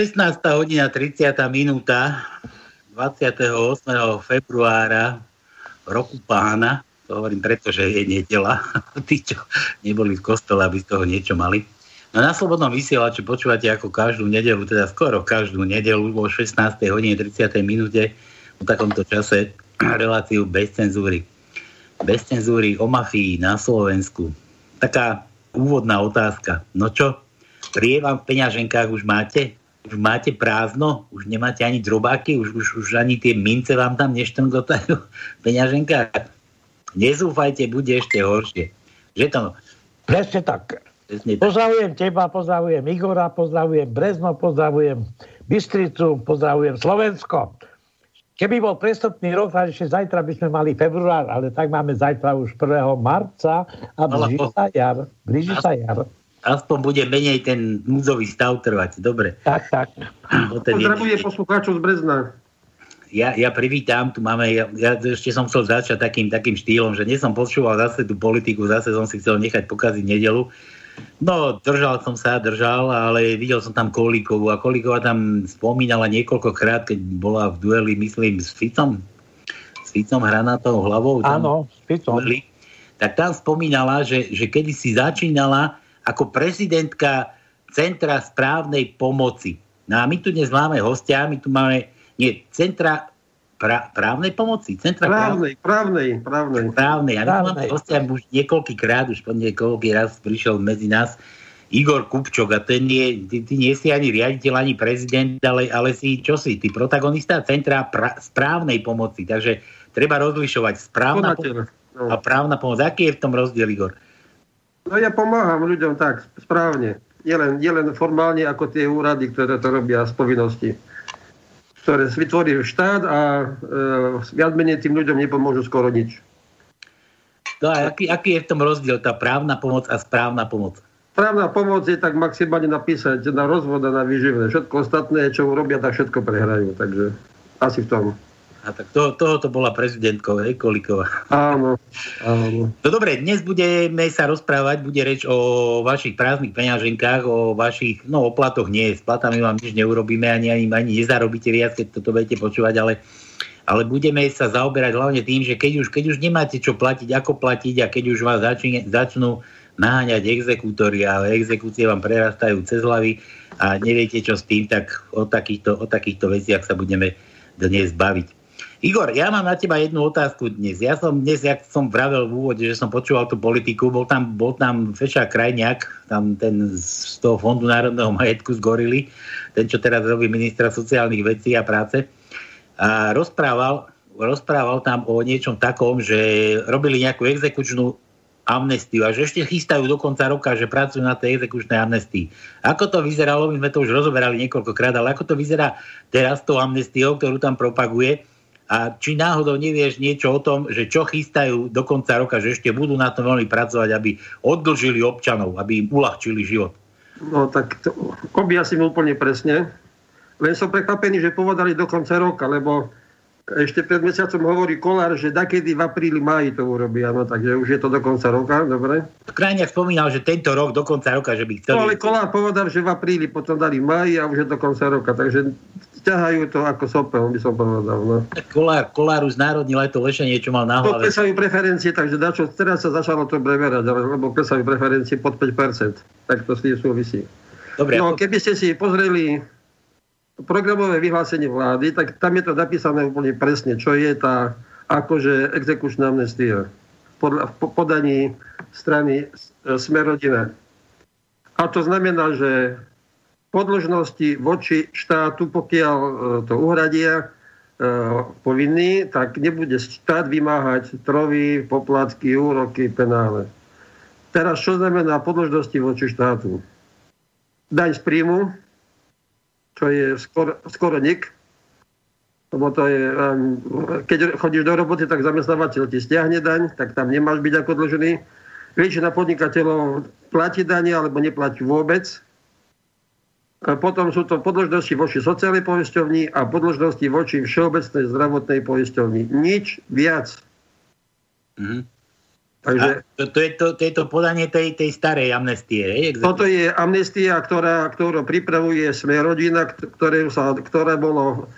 16. hodina 30. minúta 28. februára roku pána, to hovorím preto, že je nedela, tí, čo neboli v kostole, aby z toho niečo mali. No na Slobodnom vysielači počúvate ako každú nedelu, teda skoro každú nedelu vo 16. hodine 30. minúte v takomto čase reláciu bez cenzúry. Bez cenzúry o mafii na Slovensku. Taká úvodná otázka. No čo, vám v peňaženkách už máte? Už máte prázdno? Už nemáte ani drobáky? Už, už, už ani tie mince vám tam neštrngotajú v peňaženkách? Nezúfajte, bude ešte horšie. Že to... Presne tak. Presne tak. Pozdravujem teba, pozdravujem Igora, pozdravujem Brezno, pozdravujem Bystricu, pozdravujem Slovensko. Keby bol prestupný rok, tak ešte zajtra by sme mali február, ale tak máme zajtra už 1. marca a blíži sa jar. Blíži sa jar aspoň bude menej ten núdzový stav trvať. Dobre. Tak, tak. Pozdravuje poslucháčov z Brezna. Ja, ja privítam, tu máme, ja, ja ešte som chcel začať takým, takým štýlom, že nie som počúval zase tú politiku, zase som si chcel nechať pokaziť nedelu. No, držal som sa, držal, ale videl som tam Kolíkovú a Kolíková tam spomínala niekoľkokrát, keď bola v dueli, myslím, s Ficom, s Ficom hranatou hlavou. Áno, s Ficom. Dueli, tak tam spomínala, že, že kedy si začínala ako prezidentka Centra správnej pomoci. No a my tu dnes máme hostia, my tu máme, nie, Centra pra, právnej pomoci. Centra právnej, právnej, právnej. Právnej. A my tu máme hostia už niekoľkýkrát, už po niekoľký raz prišiel medzi nás Igor Kupčok a ten je, ty, ty nie si ani riaditeľ, ani prezident, ale, ale si, čo si, ty protagonista Centra pra, správnej pomoci. Takže treba rozlišovať správna pomoc a právna pomoc. Aký je v tom rozdiel, Igor? No ja pomáham ľuďom tak, správne. Nie len, nie len formálne ako tie úrady, ktoré to robia z povinnosti. Ktoré vytvorí štát a e, viac menej tým ľuďom nepomôžu skoro nič. No a aký, aký je v tom rozdiel, tá právna pomoc a správna pomoc? Právna pomoc je tak maximálne napísať na rozvod a na výživné. Všetko ostatné, čo urobia, tak všetko prehrajú. Takže asi v tom. A tak to, toho to bola prezidentkou, hej, Kolíková. Áno, áno. No dobre, dnes budeme sa rozprávať, bude reč o vašich prázdnych peňaženkách, o vašich, no o platoch nie, s platami vám nič neurobíme, ani, ani, ani nezarobíte viac, keď toto budete počúvať, ale, ale budeme sa zaoberať hlavne tým, že keď už, keď už nemáte čo platiť, ako platiť a keď už vás začne, začnú naháňať exekútory a exekúcie vám prerastajú cez hlavy a neviete čo s tým, tak o takýchto, o takýchto veciach sa budeme dnes baviť. Igor, ja mám na teba jednu otázku dnes. Ja som dnes, jak som vravel v úvode, že som počúval tú politiku, bol tam, bol tam Feša Krajňák, tam ten z toho Fondu národného majetku z Gorily, ten, čo teraz robí ministra sociálnych vecí a práce, a rozprával, rozprával tam o niečom takom, že robili nejakú exekučnú amnestiu a že ešte chystajú do konca roka, že pracujú na tej exekučnej amnestii. Ako to vyzeralo, my sme to už rozoberali niekoľkokrát, ale ako to vyzerá teraz s tou amnestiou, ktorú tam propaguje, a či náhodou nevieš niečo o tom, že čo chystajú do konca roka, že ešte budú na tom veľmi pracovať, aby oddlžili občanov, aby im uľahčili život? No tak to objasním úplne presne. Len som prekvapený, že povedali do konca roka, lebo ešte pred mesiacom hovorí Kolár, že dakedy v apríli, máji to urobia, no takže už je to do konca roka, dobre? Krajniak spomínal, že tento rok do konca roka, že by chceli... No ale Kolár povedal, že v apríli, potom dali v máji a už je do konca roka, takže ťahajú to ako sopel, by som povedal. No. Kolár, Kolár už znárodnil aj to lešenie, čo mal na hlave. Klesajú preferencie, takže dačo, teraz sa začalo to preverať, lebo klesajú preferencie pod 5%. Tak to s tým súvisí. Dobre, no, keby ste si pozreli programové vyhlásenie vlády, tak tam je to napísané úplne presne, čo je tá akože exekučná amnestia podľa, po podaní strany Smerodina. A to znamená, že podložnosti voči štátu, pokiaľ e, to uhradia e, povinný, tak nebude štát vymáhať trovy, poplatky, úroky, penále. Teraz čo znamená podložnosti voči štátu? Daň z príjmu, čo je skoro, skoro nik, lebo to je, keď chodíš do roboty, tak zamestnávateľ ti stiahne daň, tak tam nemáš byť ako dlžený. Väčšina podnikateľov platí dane alebo neplatí vôbec, potom sú to podložnosti voči sociálnej poisťovni a podložnosti voči všeobecnej zdravotnej poisťovni. Nič viac. Mm-hmm. Takže, to, to, je to, to je to podanie tej, tej starej amnestie. Je? Toto je amnestia, ktorá, ktorú pripravuje sme rodina, ktoré, sa, ktoré bolo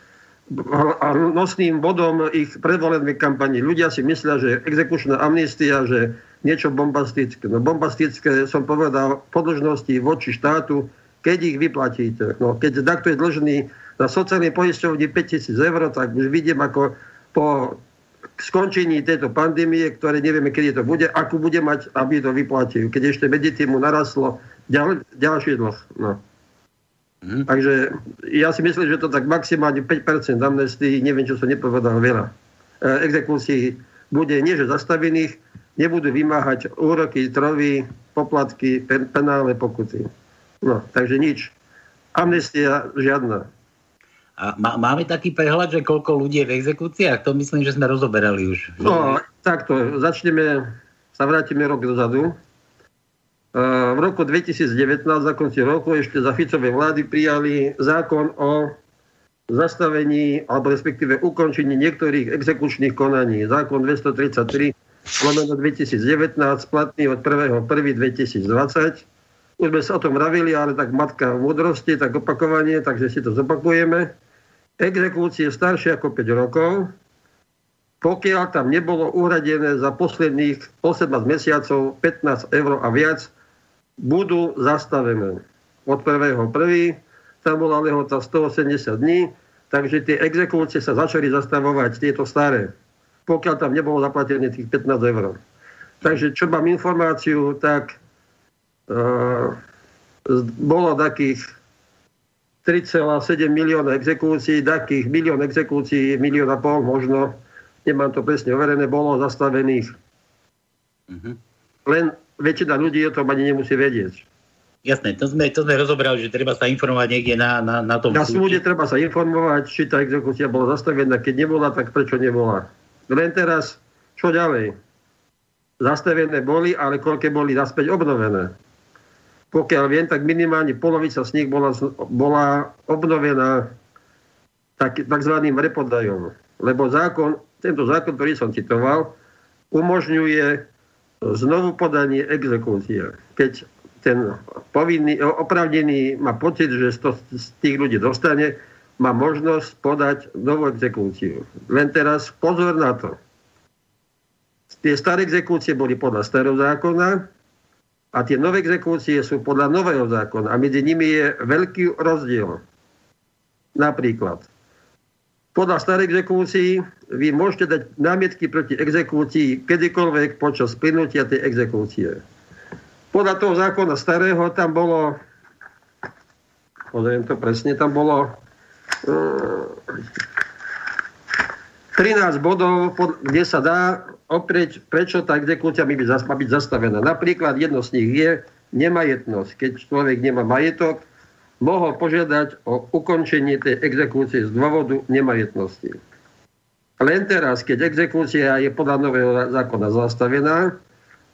nosným bodom ich predvolenej kampani. Ľudia si myslia, že exekučná amnestia, že niečo bombastické. No bombastické som povedal podložnosti voči štátu, keď ich vyplatíte. No, keď takto je dlžný na sociálnej poisťovni 5000 eur, tak už vidím, ako po skončení tejto pandémie, ktoré nevieme, kedy to bude, ako bude mať, aby to vyplatil. Keď ešte medzi tým mu narastlo ďal, ďalší dlh. No. Mm. Takže ja si myslím, že to tak maximálne 5% amnestii, neviem, čo som nepovedal veľa. E, exekúcií bude nie, že zastavených, nebudú vymáhať úroky, trovy, poplatky, penále, pokuty. No, takže nič. Amnestia žiadna. A má, máme taký prehľad, že koľko ľudí je v exekúciách? To myslím, že sme rozoberali už. No, takto. Začneme, sa vrátime rok dozadu. V roku 2019, za konci roku, ešte za Ficovej vlády prijali zákon o zastavení, alebo respektíve ukončení niektorých exekučných konaní. Zákon 233 lomeno 2019, platný od 1.1.2020. Už sme sa o tom ravili, ale tak matka múdrosti, tak opakovanie, takže si to zopakujeme exekúcie staršie ako 5 rokov, pokiaľ tam nebolo uhradené za posledných 18 mesiacov 15 eur a viac, budú zastavené. Od 1.1. tam bola lehota 180 dní, takže tie exekúcie sa začali zastavovať, tieto staré, pokiaľ tam nebolo zaplatené tých 15 eur. Takže čo mám informáciu, tak bolo takých 3,7 milióna exekúcií, takých milión exekúcií, milión a pol možno, nemám to presne overené, bolo zastavených. Mm-hmm. Len väčšina ľudí o tom ani nemusí vedieť. Jasné, to sme, to sme rozobrali, že treba sa informovať niekde na, na, na tom Na súde treba sa informovať, či tá exekúcia bola zastavená. Keď nebola, tak prečo nebola. Len teraz, čo ďalej? Zastavené boli, ale koľké boli naspäť obnovené pokiaľ viem, tak minimálne polovica z nich bola, bola obnovená tak, takzvaným repodajom. Lebo zákon, tento zákon, ktorý som citoval, umožňuje znovu podanie exekúcie. Keď ten povinný, opravnený má pocit, že to z tých ľudí dostane, má možnosť podať novú exekúciu. Len teraz pozor na to. Tie staré exekúcie boli podľa starého zákona, a tie nové exekúcie sú podľa nového zákona a medzi nimi je veľký rozdiel. Napríklad, podľa starej exekúcií vy môžete dať námietky proti exekúcii kedykoľvek počas plynutia tej exekúcie. Podľa toho zákona starého tam bolo, pozriem to presne, tam bolo 13 bodov, kde sa dá oprieť, prečo tá exekúcia byť, má byť zastavená. Napríklad jedno z nich je nemajetnosť. Keď človek nemá majetok, mohol požiadať o ukončenie tej exekúcie z dôvodu nemajetnosti. Len teraz, keď exekúcia je podľa nového zákona zastavená,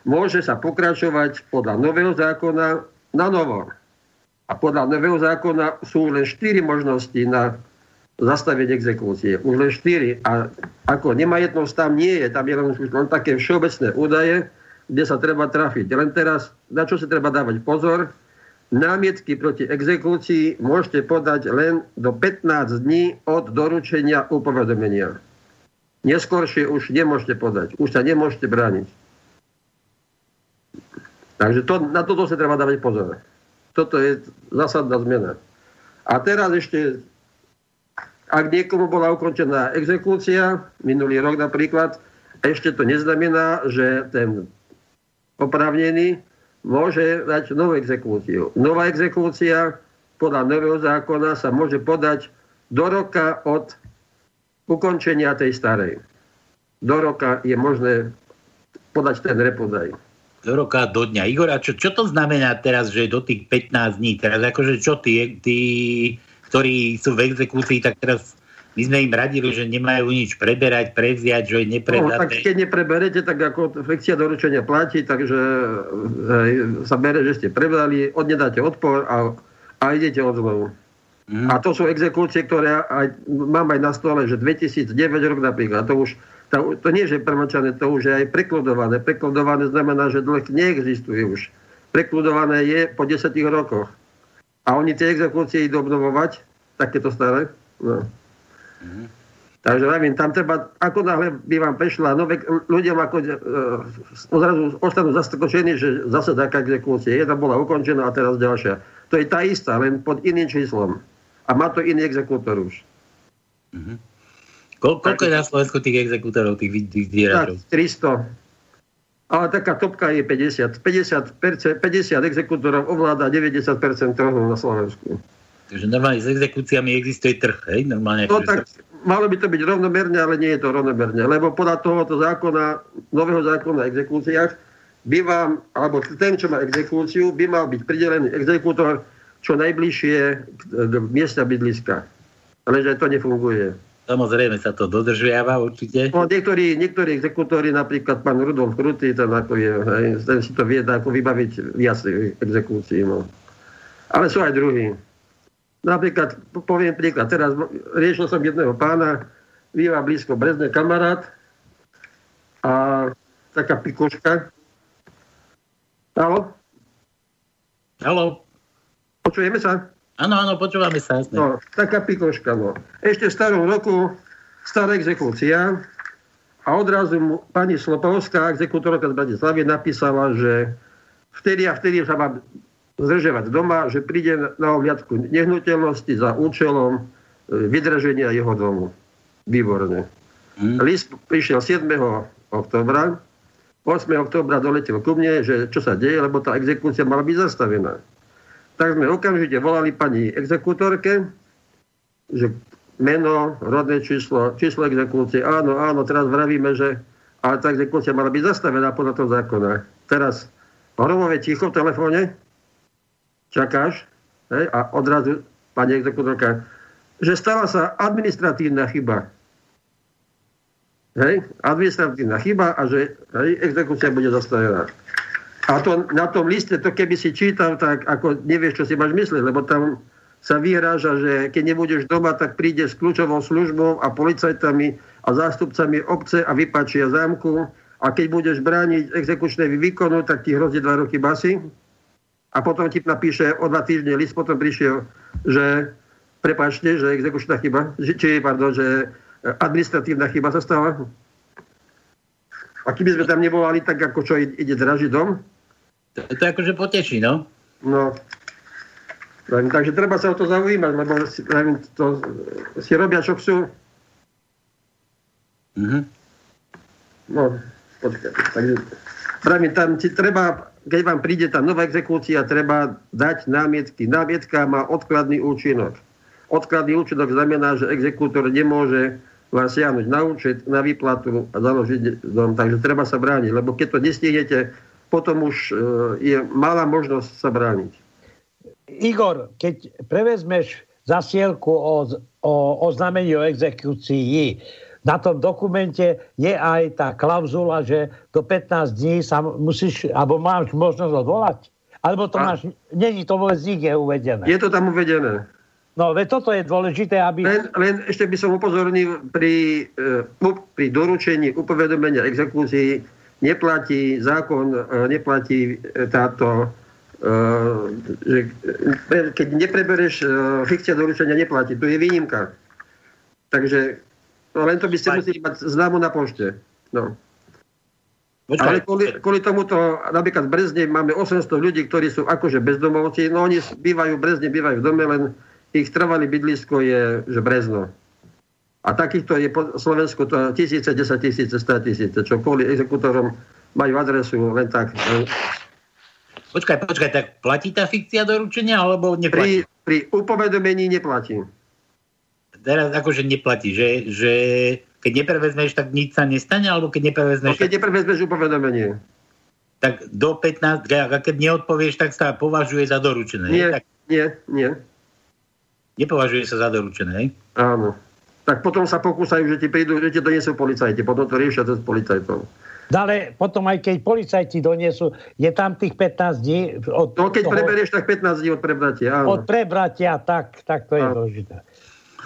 môže sa pokračovať podľa nového zákona na novo. A podľa nového zákona sú len 4 možnosti na zastaviť exekúcie. Už len 4. A ako nemajetnosť tam nie je, tam je len, len také všeobecné údaje, kde sa treba trafiť. Len teraz, na čo sa treba dávať pozor, námietky proti exekúcii môžete podať len do 15 dní od doručenia upovedomenia. Neskôršie už nemôžete podať, už sa nemôžete brániť. Takže to, na toto sa treba dávať pozor. Toto je zásadná zmena. A teraz ešte ak niekomu bola ukončená exekúcia, minulý rok napríklad, ešte to neznamená, že ten opravnený môže dať novú exekúciu. Nová exekúcia podľa nového zákona sa môže podať do roka od ukončenia tej starej. Do roka je možné podať ten repodaj. Do roka, do dňa. Igor, a čo, čo to znamená teraz, že do tých 15 dní? Teraz akože čo tí, tí ktorí sú v exekúcii, tak teraz my sme im radili, že nemajú nič preberať, prevziať, že nepredaté. No, tak keď nepreberete, tak ako fikcia doručenia platí, takže sa bere, že ste prebrali, odnedáte odpor a, a idete od zlovu. Mm. A to sú exekúcie, ktoré aj, mám aj na stole, že 2009 rok napríklad, to už To, to nie, že premlčané, to už je aj prekludované. Prekludované znamená, že dlh neexistuje už. Prekludované je po 10 rokoch. A oni tie exekúcie idú obnovovať, takéto staré. No. Mm-hmm. Takže neviem, tam treba, ako náhle by vám prešla, no ľudia ako e, odrazu ostanú zastrkočení, že zase taká exekúcia. Jedna bola ukončená a teraz ďalšia. To je tá istá, len pod iným číslom. A má to iný exekútor už. Mm-hmm. Ko, koľko je na Slovensku tých exekútorov, tých, zdieračov? 300. Ale taká topka je 50. 50, 50 exekútorov ovláda 90% trhu na Slovensku. Takže normálne s exekúciami existuje trh, hej? Normálne, no tak malo by to byť rovnomerne, ale nie je to rovnomerne. Lebo podľa tohoto zákona, nového zákona o exekúciách, by vám, alebo ten, čo má exekúciu, by mal byť pridelený exekútor čo najbližšie k miesta bydliska. Ale že to nefunguje. Samozrejme sa to dodržiava určite. No, niektorí, niektorí exekútori, napríklad pán Rudolf Krutý, ten, ako je, hej, ten si to vie ako vybaviť viac exekúcií. No. Ale sú aj druhí. Napríklad, poviem príklad, teraz riešil som jedného pána, býva blízko Brezne kamarát a taká pikoška. Halo? Halo? Počujeme sa? Áno, áno, počúvame sa. Jasne. No, taká pikoška. No. Ešte v starom roku stará exekúcia a odrazu mu pani Slopovská, exekútorka z Bratislavy, napísala, že vtedy a vtedy sa má zdržovať doma, že príde na ohľadku nehnuteľnosti za účelom e, vydraženia jeho domu. Výborne. Hmm. List prišiel 7. oktobra, 8. oktobra doletel ku mne, že čo sa deje, lebo tá exekúcia mala byť zastavená tak sme okamžite volali pani exekútorke, že meno, rodné číslo, číslo exekúcie, áno, áno, teraz vravíme, že ale tá exekúcia mala byť zastavená podľa toho zákona. Teraz hromové ticho v telefóne, čakáš hej, a odrazu pani exekútorka, že stala sa administratívna chyba. Hej, administratívna chyba a že hej, exekúcia bude zastavená. A to, na tom liste, to keby si čítal, tak ako nevieš, čo si máš myslieť, lebo tam sa vyhráža, že keď nebudeš doma, tak príde s kľúčovou službou a policajtami a zástupcami obce a vypačia zámku. A keď budeš brániť exekučné výkonu, tak ti hrozí dva roky basy. A potom ti napíše o dva týždne list, potom prišiel, že prepačte, že exekučná chyba, či pardon, že administratívna chyba sa stala. A keby sme tam nevolali tak, ako čo ide dražiť dom, to, to akože poteší, no. No. Takže treba sa o to zaujímať, lebo si, to, si robia, čo chcú. Mm-hmm. No, počkaj. Takže, pravím, tam si treba, keď vám príde tá nová exekúcia, treba dať námietky. Námietka má odkladný účinok. Odkladný účinok znamená, že exekútor nemôže vás siahnuť na účet, na výplatu a založiť dom. Takže treba sa brániť, lebo keď to nestihnete, potom už e, je malá možnosť sa brániť. Igor, keď prevezmeš zasielku o, o oznámení o exekúcii, na tom dokumente je aj tá klauzula, že do 15 dní sa musíš, alebo máš možnosť odvolať? Alebo to A... máš, není to vôbec nikde uvedené? Je to tam uvedené. No, veď toto je dôležité, aby... Len, len ešte by som upozornil pri, e, pri doručení upovedomenia exekúcii neplatí zákon, e, neplatí e, táto e, že keď neprebereš fikcia doručenia, neplatí. To je výnimka. Takže no len to by ste museli mať známu na pošte. No. Počkaj. Ale kvôli, kvôli tomuto, napríklad v Brezne máme 800 ľudí, ktorí sú akože bezdomovci, no oni bývajú v Brezne, bývajú v dome, len ich trvalý bydlisko je že Brezno. A takýchto je po Slovensku to tisíce, desať tisíce, stá tisíce, čo kvôli exekútorom majú adresu len tak. Počkaj, počkaj, tak platí tá fikcia doručenia, alebo neplatí? Pri, pri upovedomení neplatí. Teraz akože neplatí, že, že keď neprevezmeš, tak nič sa nestane, alebo keď neprevezmeš... No, keď neprevezmeš upovedomenie. Tak do 15, a keď neodpovieš, tak sa považuje za doručené. Nie, tak... nie, nie. Nepovažuje sa za doručené, Áno tak potom sa pokúsajú, že ti prídu, že ti donesú policajti. Potom to riešia cez policajtov. Ale potom aj keď policajti donesú, je tam tých 15 dní? Od no keď toho, preberieš, tak 15 dní od prebratia. Áno. Od prebratia, tak, tak to je áno. dôležité.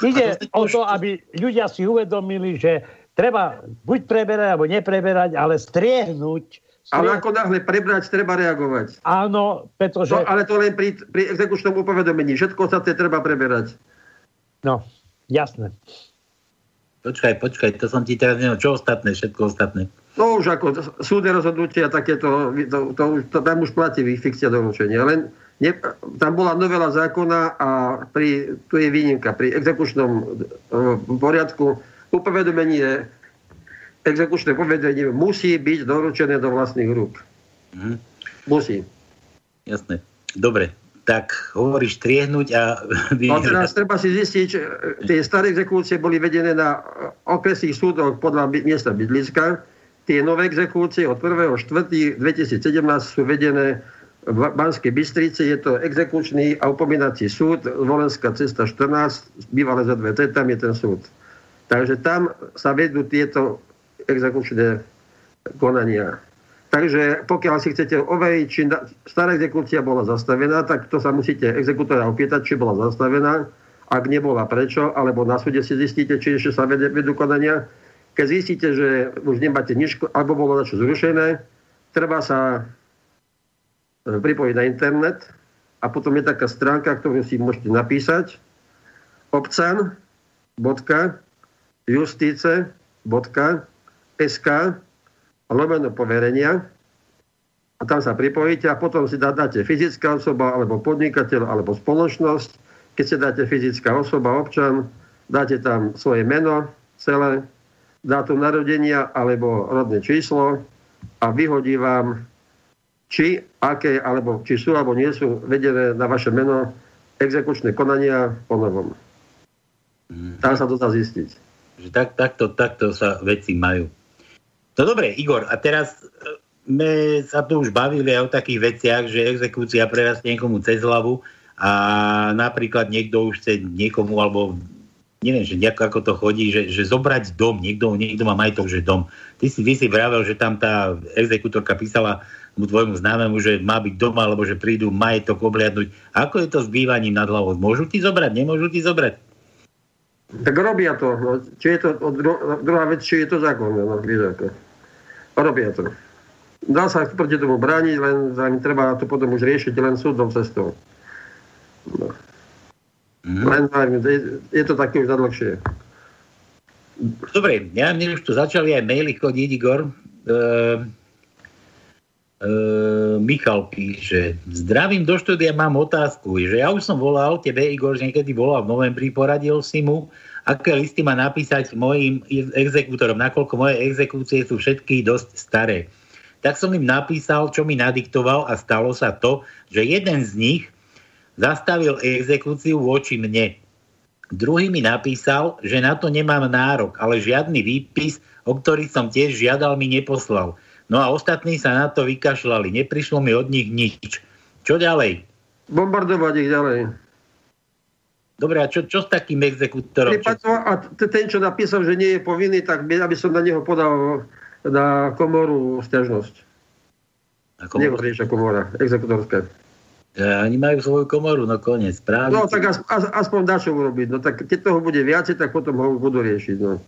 Ide o to, aby ľudia si uvedomili, že treba buď preberať, alebo nepreberať, ale striehnúť ale ako náhle prebrať, treba reagovať. Áno, pretože... No, ale to len pri, pri exekučnom upovedomení. Všetko ostatné treba preberať. No, jasné. Počkaj, počkaj, to som ti teraz nemal. Čo ostatné, všetko ostatné? No už ako súdne rozhodnutia takéto, to, to, to, tam už platí fikcia doručenia. Len ne, tam bola novela zákona a pri, tu je výnimka. Pri exekučnom uh, poriadku upovedomenie exekučné povedenie musí byť doručené do vlastných rúk. Mm. Musí. Jasné. Dobre. Tak hovoríš triehnúť a... No teraz treba si zistiť, že tie staré exekúcie boli vedené na okresných súdoch podľa miesta bydliska. Tie nové exekúcie od 1.4.2017 sú vedené v Banskej Bystrici. Je to exekučný a upomínací súd, Volenská cesta 14, bývalé ZVT, tam je ten súd. Takže tam sa vedú tieto exekučné konania. Takže pokiaľ si chcete overiť, či stará exekúcia bola zastavená, tak to sa musíte exekútora opýtať, či bola zastavená. Ak nebola, prečo? Alebo na súde si zistíte, či ešte sa vedú konania. Keď zistíte, že už nemáte nič, alebo bolo niečo zrušené, treba sa e, pripojiť na internet a potom je taká stránka, ktorú si môžete napísať obcan.justice.com SK lomeno poverenia a tam sa pripojíte a potom si dáte fyzická osoba alebo podnikateľ alebo spoločnosť. Keď si dáte fyzická osoba, občan, dáte tam svoje meno celé, dátum narodenia alebo rodné číslo a vyhodí vám, či aké, alebo či sú alebo nie sú vedené na vaše meno exekučné konania po novom. Tam sa to dá zistiť. Že tak, takto, takto sa veci majú. No dobre, Igor, a teraz sme sa tu už bavili aj o takých veciach, že exekúcia prerastie niekomu cez hlavu a napríklad niekto už chce niekomu, alebo neviem, že nejako ako to chodí, že, že zobrať dom, niekto, niekto má majetok, že dom. Ty si, ty si vravel, že tam tá exekútorka písala mu tvojmu známemu, že má byť doma, alebo že prídu majetok obliadnúť. Ako je to s bývaním nad hlavou? Môžu ti zobrať, nemôžu ti zobrať? Tak robia to. No. Či je to druhá vec, či je to zákon. No, ako. Robia to. Dá sa proti tomu brániť, len, len treba to potom už riešiť len súdnou cestou. No. Mm. Len, je, je to také už na dlhšie. Dobre, ja mne už tu začali aj maily chodiť, Igor. Uh, Michal píše, zdravím do štúdia, mám otázku, že ja už som volal tebe, Igor, že niekedy volal v novembri, poradil si mu, aké listy má napísať mojim exekútorom, nakoľko moje exekúcie sú všetky dosť staré. Tak som im napísal, čo mi nadiktoval a stalo sa to, že jeden z nich zastavil exekúciu voči mne. Druhý mi napísal, že na to nemám nárok, ale žiadny výpis, o ktorý som tiež žiadal, mi neposlal. No a ostatní sa na to vykašľali. Neprišlo mi od nich nič. Čo ďalej? Bombardovať ich ďalej. Dobre, a čo, čo s takým exekútorom? Čo... A ten, čo napísal, že nie je povinný, tak aby som na neho podal na komoru stiažnosť. Neho rieša komora, exekutorská. Ja, oni majú svoju komoru, no koniec. Právnici. No tak as, as, aspoň dá čo urobiť. No tak keď toho bude viacej, tak potom ho budú riešiť. No.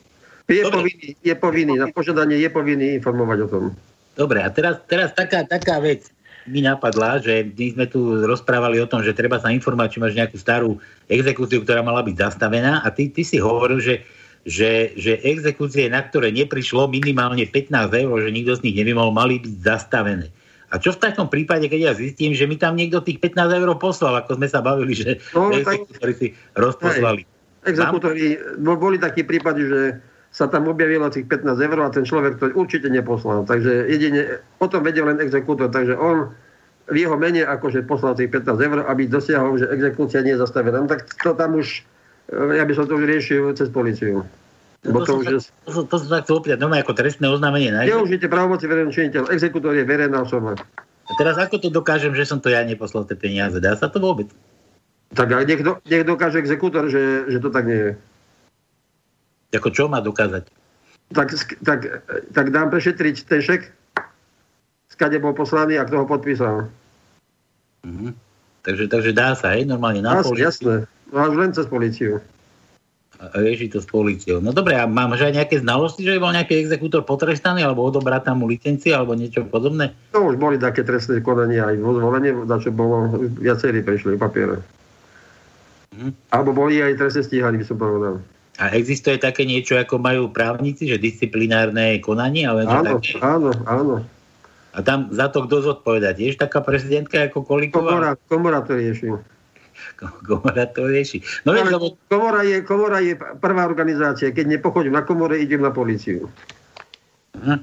Je Dobre. povinný, je povinný, na požiadanie je povinný informovať o tom. Dobre, a teraz, teraz taká, taká vec mi napadla, že my sme tu rozprávali o tom, že treba sa informovať, či máš nejakú starú exekúciu, ktorá mala byť zastavená a ty, ty si hovoril, že, že, že exekúcie, na ktoré neprišlo minimálne 15 eur, že nikto z nich nevymohol, mali byť zastavené. A čo v takom prípade, keď ja zistím, že mi tam niekto tých 15 eur poslal, ako sme sa bavili, že no, exekútori si rozposlali. Exekútori, boli takí prípady, že sa tam objavilo tých 15 eur a ten človek to určite neposlal. Takže jedine, o tom vedel len exekútor, takže on v jeho mene akože poslal tých 15 eur, aby dosiahol, že exekúcia nie je zastavená. No, tak to tam už, eh, ja by som to už riešil cez policiu. To, to, už je... to, to, sa chcel opýtať, no ako trestné oznámenie. Neužite právomoci verejného činiteľ. Exekútor je verejná osoba. A teraz ako to dokážem, že som to ja neposlal tie peniaze? Dá sa to vôbec? Tak a nech, do, nech dokáže exekútor, že, že to tak nie je. Ako čo má dokázať? Tak, tak, tak dám prešetriť ten šek, skade bol poslaný a kto ho podpísal. Mm-hmm. Takže, takže dá sa, hej, normálne na pol, Jasné, no až len cez policiu. A rieši to s policiou. No dobre, a mám že aj nejaké znalosti, že bol nejaký exekútor potrestaný, alebo odobratá mu licencia, alebo niečo podobné? To už boli také trestné konania aj vo zvolenie, za čo bolo, viacerí prešli papiere. Mhm. Alebo boli aj trestné stíhaní, by som povedal. A existuje také niečo, ako majú právnici, že disciplinárne konanie? Ale áno, také... áno, áno. A tam za to kto zodpoveda? Tiež taká prezidentka ako Kolíková? Komora, komora to rieši. Komora to rieši. No, Ale lebo... komora, je, komora je prvá organizácia. Keď nepochodím na komore, idem na policiu. Hm.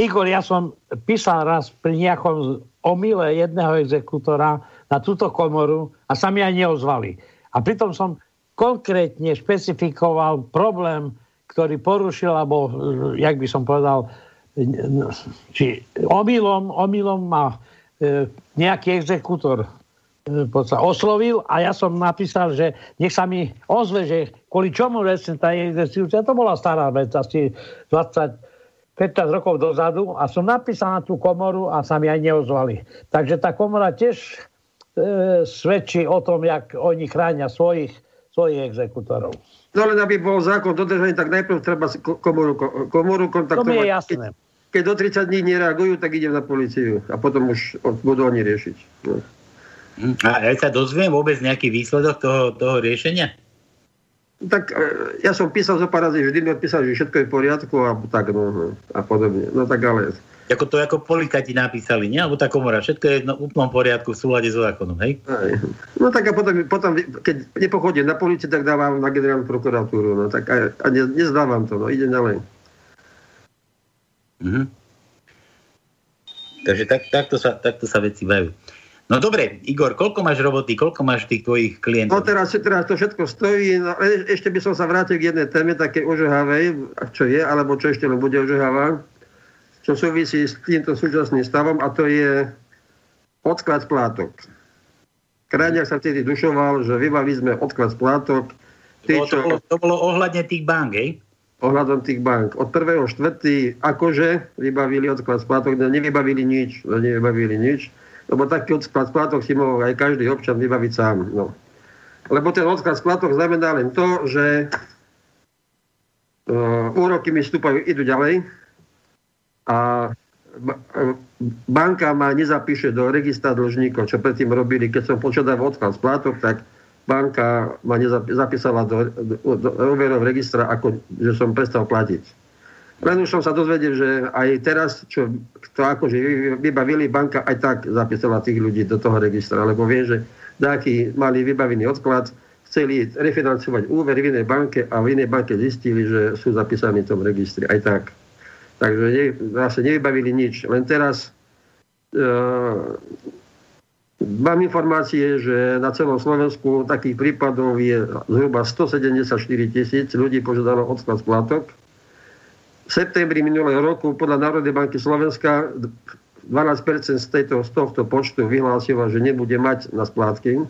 Igor, ja som písal raz pri nejakom omyle jedného exekútora na túto komoru a sa mi aj neozvali. A pritom som konkrétne špecifikoval problém, ktorý porušil, alebo, jak by som povedal, či omylom, omylom ma e, nejaký exekútor e, oslovil a ja som napísal, že nech sa mi ozve, že kvôli čomu vlastne tá exekúcia, to bola stará vec, asi 20, 15 rokov dozadu a som napísal na tú komoru a sa mi aj neozvali. Takže tá komora tiež e, svedčí o tom, jak oni chránia svojich svojich exekutorov. No len aby bol zákon dodržaný, tak najprv treba komoru, komoru kontaktovať. To mi je jasné. Keď, keď do 30 dní nereagujú, tak idem na policiu a potom už budú oni riešiť. No. Hm, a ja sa dozviem vôbec nejaký výsledok toho, toho riešenia? Tak e, ja som písal zo pár razy, vždy mi odpísal, že všetko je v poriadku a tak no, no a podobne. No tak ale ako to ako policajti napísali, nie? Alebo tá komora, všetko je v úplnom poriadku v súlade s zákonom, hej? Aj. No tak a potom, potom keď nepochodím na policii, tak dávam na generálnu prokuratúru, no tak a, a ne, nezdávam to, no ide ďalej. Mhm. Takže tak, takto, sa, takto sa veci majú. No dobre, Igor, koľko máš roboty, koľko máš tých tvojich klientov? No teraz, teraz to všetko stojí, no, e, ešte by som sa vrátil k jednej téme, také ožehavej, čo je, alebo čo ešte len bude ožehavá čo súvisí s týmto súčasným stavom a to je odklad splátok. Krajňák sa vtedy dušoval, že vybavili sme odklad splátok. Tí, to, bolo, to bolo ohľadne tých bank, hej? Ohľadom tých bank. Od 1.4. akože vybavili odklad splátok, no nevybavili nič, no nevybavili nič, lebo taký odklad splátok si mohol aj každý občan vybaviť sám. No. Lebo ten odklad splátok znamená len to, že uh, úroky mi stúpajú, idú ďalej, a banka ma nezapíše do registra dlžníkov, čo predtým robili, keď som požiadal odklad splátok, tak banka ma zapísala do, do, do úverov registra, ako, že som prestal platiť. Len už som sa dozvedel, že aj teraz, čo to akože vybavili, banka aj tak zapísala tých ľudí do toho registra, lebo viem, že takí mali vybavený odklad, chceli refinancovať úver v inej banke a v inej banke zistili, že sú zapísaní v tom registri. Aj tak. Takže ne, vlastne nevybavili nič. Len teraz e, mám informácie, že na celom Slovensku takých prípadov je zhruba 174 tisíc ľudí požiadalo odklad splátok. V septembri minulého roku podľa Národnej banky Slovenska 12% z, tejto, z tohto počtu vyhlásilo, že nebude mať na splátky.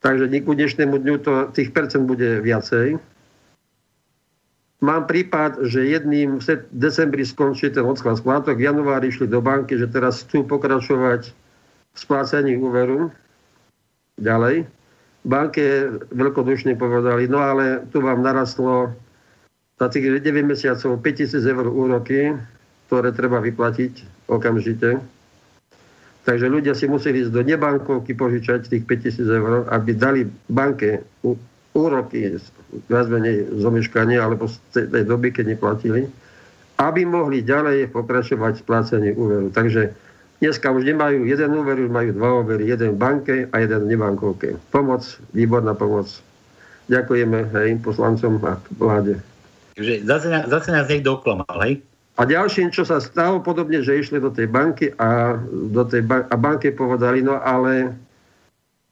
Takže ku dnešnému dňu to, tých percent bude viacej. Mám prípad, že jedným v decembri skončí ten odklad splátok, v januári išli do banky, že teraz chcú pokračovať v splácaní úveru ďalej. Banke veľkodušne povedali, no ale tu vám narastlo za tých 9 mesiacov 5000 eur úroky, ktoré treba vyplatiť okamžite. Takže ľudia si museli ísť do nebankovky požičať tých 5000 eur, aby dali banke úroky viac menej zomeškania alebo z tej doby, keď neplatili, aby mohli ďalej pokračovať v splácení úveru. Takže dneska už nemajú jeden úver, už majú dva úvery, jeden v banke a jeden v nebankovke. Pomoc, výborná pomoc. Ďakujeme hej, poslancom a vláde. Takže zase, zase nás niekto oklamal, hej? A ďalším, čo sa stalo, podobne, že išli do tej banky a, do tej ba- a banke povedali, no ale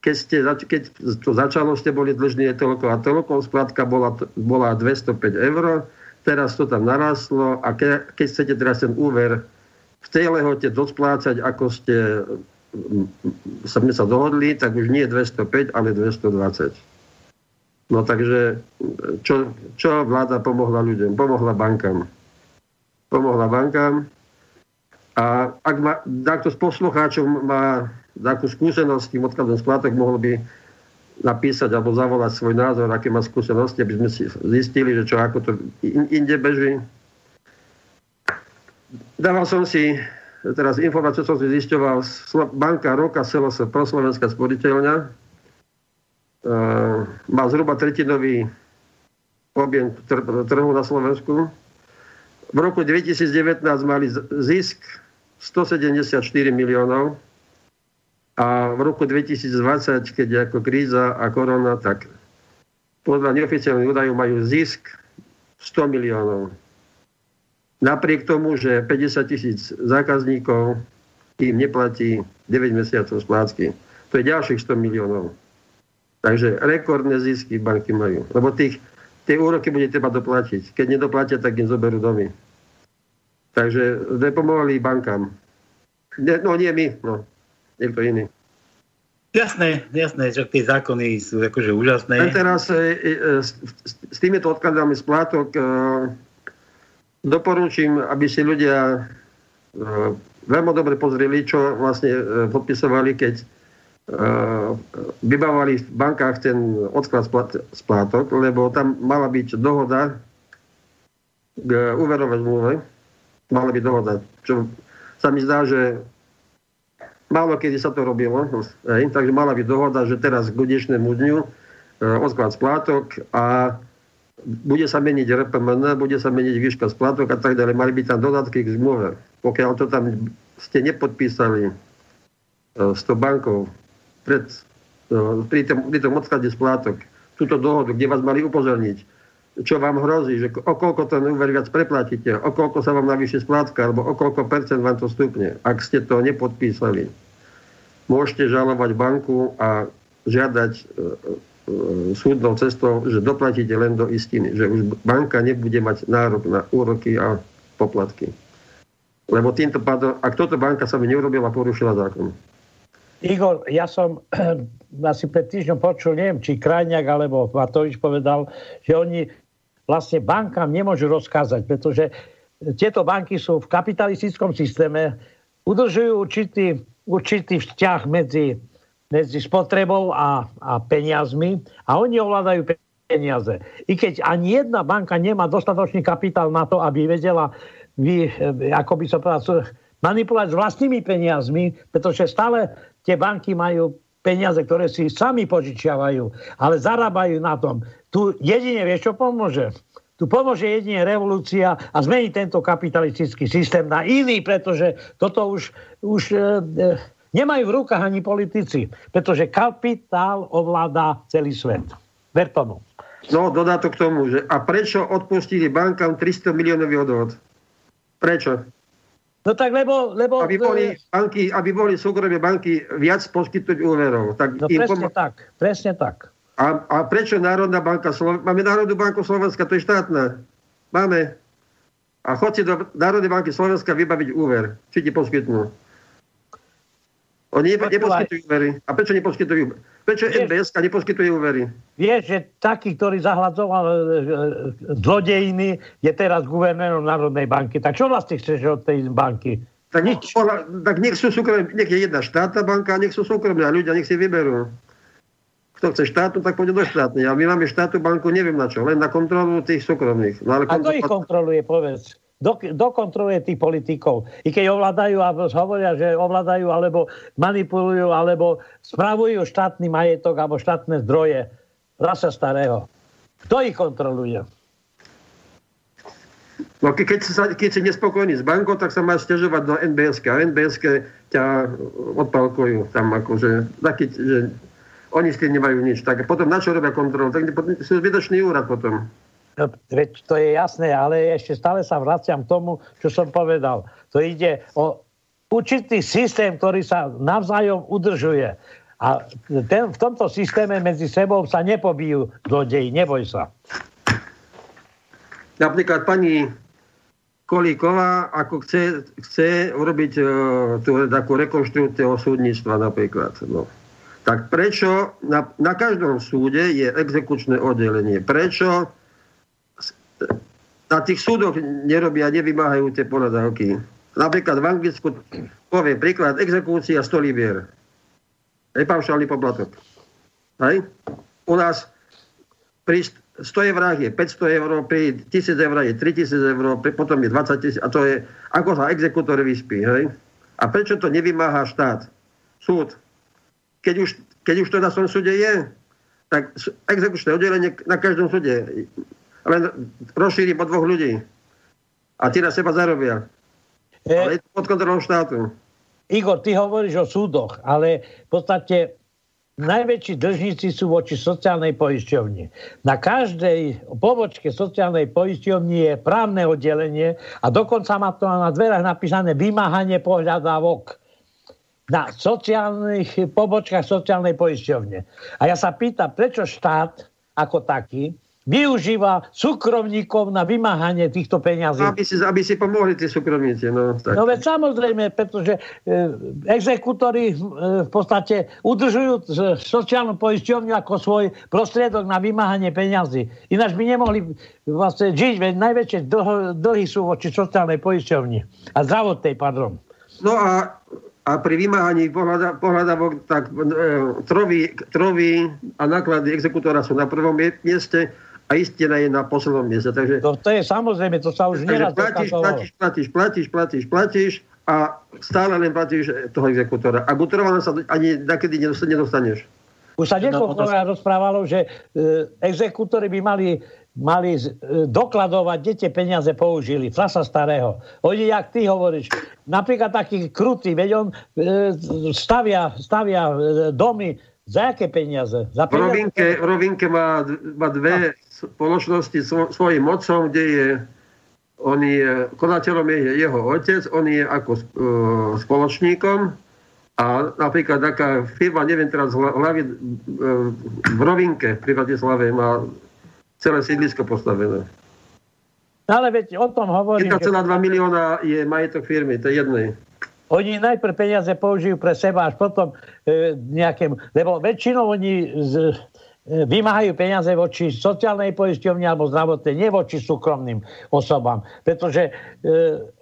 keď, ste, keď to začalo, ste boli dlžní toľko a toľko, splatka bola, bola 205 eur, teraz to tam narastlo a ke, keď chcete teraz ten úver v tej lehote dosplácať, ako ste sa, my sa dohodli, tak už nie 205, ale 220. No takže, čo, čo vláda pomohla ľuďom? Pomohla bankám. Pomohla bankám. A ak ma, takto z poslucháčov má takú skúsenosť tým odkladom splátok, mohol by napísať alebo zavolať svoj názor, aké má skúsenosti, aby sme si zistili, že čo ako to inde beží. Dával som si teraz informáciu som si zisťoval, banka Roka Selosa proslovenská sporiteľňa e, má zhruba tretinový objem trhu na Slovensku. V roku 2019 mali zisk 174 miliónov a v roku 2020, keď je ako kríza a korona, tak podľa neoficiálnych údajov majú zisk 100 miliónov. Napriek tomu, že 50 tisíc zákazníkov im neplatí 9 mesiacov splátky. To je ďalších 100 miliónov. Takže rekordné zisky banky majú. Lebo tých, tie úroky bude treba doplatiť. Keď nedoplatia, tak im zoberú domy. Takže nepomohli bankám. Ne, no nie my, no niekto iný. Jasné, jasné, že tie zákony sú akože úžasné. A teraz e, e, s, s týmito odkladami splátok e, doporučím, aby si ľudia e, veľmi dobre pozreli, čo vlastne e, podpisovali, keď e, vybavovali v bankách ten odklad splátok, lebo tam mala byť dohoda k úverovej zmluve. Mala byť dohoda, čo sa mi zdá, že Málo kedy sa to robilo, takže mala byť dohoda, že teraz k dnešnému dňu e, odklad splátok a bude sa meniť RPMN, bude sa meniť výška splátok a tak ďalej. Mali by tam dodatky k zmluve. Pokiaľ to tam ste nepodpísali e, s tou bankou pred, e, pri, tom, pri tom odklade splátok, túto dohodu, kde vás mali upozorniť, čo vám hrozí, že o koľko ten úver viac preplatíte, o koľko sa vám navýši splátka, alebo o koľko percent vám to stupne. Ak ste to nepodpísali, môžete žalovať banku a žiadať e, e, súdnou cestou, že doplatíte len do istiny, že už banka nebude mať nárok na úroky a poplatky. Lebo týmto pádom, ak toto banka sa mi neurobila, porušila zákon. Igor, ja som asi pred týždňom počul, neviem, či Krajňák alebo Matovič povedal, že oni vlastne bankám nemôžu rozkázať, pretože tieto banky sú v kapitalistickom systéme, udržujú určitý, určitý vzťah medzi, medzi spotrebou a, a peniazmi a oni ovládajú peniaze. I keď ani jedna banka nemá dostatočný kapitál na to, aby vedela vy, ako by som povedal, manipulovať s vlastnými peniazmi, pretože stále tie banky majú peniaze, ktoré si sami požičiavajú, ale zarábajú na tom. Tu jedine, vieš, čo pomôže? Tu pomôže jedine revolúcia a zmení tento kapitalistický systém na iný, pretože toto už, už e, e, nemajú v rukách ani politici, pretože kapitál ovláda celý svet. Ver tomu. No, dodatok k tomu, že a prečo odpustili bankám 300 miliónový odvod? Prečo? No tak lebo... lebo aby, boli banky, aby boli súkromné banky viac poskytnúť úverov. Tak no presne pom- tak, presne tak. A, a prečo Národná banka Slovenska? Máme Národnú banku Slovenska, to je štátna. Máme. A chodte do Národnej banky Slovenska vybaviť úver. Či ti poskytnú. Oni neposkytujú úvery. A prečo neposkytujú? Prečo NBS neposkytuje úvery? Vieš, že taký, ktorý zahľadzoval e, e, zlodejiny, je teraz guvernérom Národnej banky. Tak čo vlastne chceš od tej banky? Tak, Nič. tak nech sú súkromné, nech je jedna štátna banka, nech sú súkromné a ľudia nech si vyberú. Kto chce štátnu, tak pôjde do štátnej. A my máme štátnu banku, neviem na čo, len na kontrolu tých súkromných. No, ale a kto ich kontroluje, povedz? Dokontroluje tých politikov. I keď ovládajú, alebo hovoria, že ovládajú, alebo manipulujú, alebo spravujú štátny majetok, alebo štátne zdroje rasa starého. Kto ich kontroluje? No, keď, sa, keď si nespokojný s bankou, tak sa máš stiažovať do NBS. A NBS ťa odpalkujú tam akože, taký, že oni s tým nemajú nič. Tak potom na čo robia kontrolu? Tak sú zbytočný úrad potom. No, veď to je jasné, ale ešte stále sa vraciam k tomu, čo som povedal. To ide o určitý systém, ktorý sa navzájom udržuje. A ten, v tomto systéme medzi sebou sa nepobijú zlodeji, neboj sa. Napríklad pani Kolíková, ako chce, chce urobiť uh, tú takú rekonštrukciu súdnictva napríklad. No. Tak prečo na, na každom súde je exekučné oddelenie? Prečo na tých súdoch nerobia, nevymáhajú tie poradávky. Napríklad v Anglicku, poviem príklad, exekúcia 100 libier. Je paušálny poplatok. Hej? U nás pri 100 eur je 500 eur, pri 1000 eur je 3000 eur, potom je 20 tisíc a to je, ako sa exekútor vyspí. Hej? A prečo to nevymáha štát? Súd. Keď už, keď už to na svojom súde je, tak exekučné oddelenie na každom súde len rozšíri po dvoch ľudí. A tí na seba zarobia. E, ale je to pod kontrolou štátu. Igor, ty hovoríš o súdoch, ale v podstate najväčší držníci sú voči sociálnej poisťovni. Na každej pobočke sociálnej poisťovni je právne oddelenie a dokonca má to na dverách napísané vymáhanie pohľadávok na sociálnych pobočkách sociálnej poisťovne. A ja sa pýtam, prečo štát ako taký využíva súkromníkov na vymáhanie týchto peňazí. Aby si, aby si pomohli tí súkromníci. No, tak. no veď samozrejme, pretože e, exekútory e, v podstate udržujú sociálnu poisťovňu ako svoj prostriedok na vymáhanie peňazí. Ináč by nemohli vlastne žiť, veď najväčšie dlh, dlhy sú voči sociálnej poisťovni a zdravotnej, pardon. No a a pri vymáhaní pohľadavok tak e, trovy, trovy a náklady exekútora sú na prvom mieste a istina je na poslednom mieste. Takže, to, to je samozrejme, to sa už neraz platíš, platíš, platíš, platíš, platíš, platíš a stále len platíš toho exekútora. A gutrovaná sa ani nakedy nedostaneš. Už sa niekoľko no, to... rozprávalo, že e, exekútory by mali mali e, dokladovať, kde tie peniaze použili. Frasa starého. Oni, jak ty hovoríš, napríklad taký krutý, veď on e, stavia, stavia e, domy za aké peniaze? Za peniaze? V Rovinke, v Rovinke má, má dve spoločnosti svojim mocom, kde je on je, konateľom je jeho otec, on je ako uh, spoločníkom a napríklad taká firma, neviem teraz hlavy, uh, v Rovinke pri Bratislave má celé sídlisko postavené. Ale veď o tom hovorím. 1,2 že... milióna je majetok firmy, to je jednej. Oni najprv peniaze použijú pre seba, až potom e, nejakým... Lebo väčšinou oni z, e, vymáhajú peniaze voči sociálnej poisťovni alebo zdravotnej, nie voči súkromným osobám. Pretože e,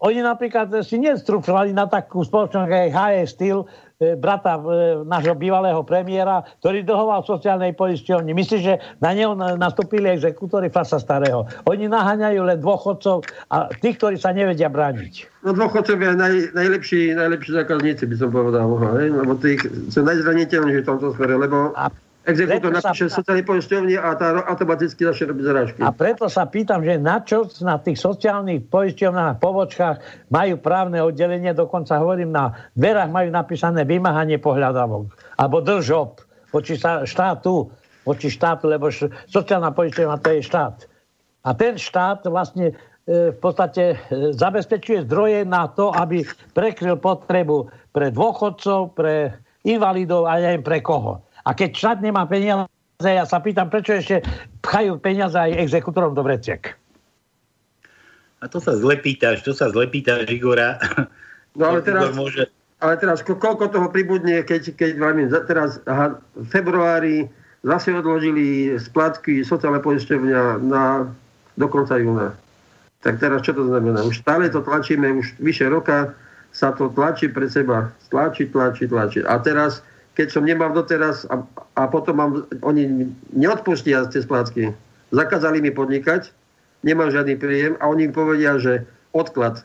oni napríklad si nestrúfali na takú spoločnosť, ako je HS Steel, E, brata e, nášho bývalého premiéra, ktorý dlhoval sociálnej poisťovni. Myslíš, že na neho nastúpili exekútory Fasa Starého. Oni naháňajú len dôchodcov a tých, ktorí sa nevedia brániť. No dôchodcovia naj, najlepší, najlepší zákazníci, by som povedal. Hej? Lebo tých sú najzraniteľnejší v tomto sfere, lebo a Exekútor napíše sa... sociálnej poisťovni a tá automaticky začne robiť zrážky. A preto sa pýtam, že na čo na tých sociálnych poisťovnách, pobočkách majú právne oddelenie, dokonca hovorím, na dverách majú napísané vymáhanie pohľadavok alebo držob voči štátu, voči štátu, lebo sociálna poisťovňa to je štát. A ten štát vlastne e, v podstate e, zabezpečuje zdroje na to, aby prekryl potrebu pre dôchodcov, pre invalidov a aj pre koho. A keď štát nemá peniaze, ja sa pýtam, prečo ešte pchajú peniaze aj exekútorom do vreciek. A to sa zle pýtaš, to sa zle pýtaš, Igora. No ale teraz, môže... ale teraz koľko toho pribudne, keď, keď vám teraz aha, v februári zase odložili splátky sociálne poisťovňa na do konca júna. Tak teraz čo to znamená? Už stále to tlačíme, už vyše roka sa to tlačí pre seba. Tlačí, tlačí, tlačí. A teraz keď som nemal doteraz a, a potom mám, oni neodpustia tie splátky. Zakázali mi podnikať, nemám žiadny príjem a oni mi povedia, že odklad.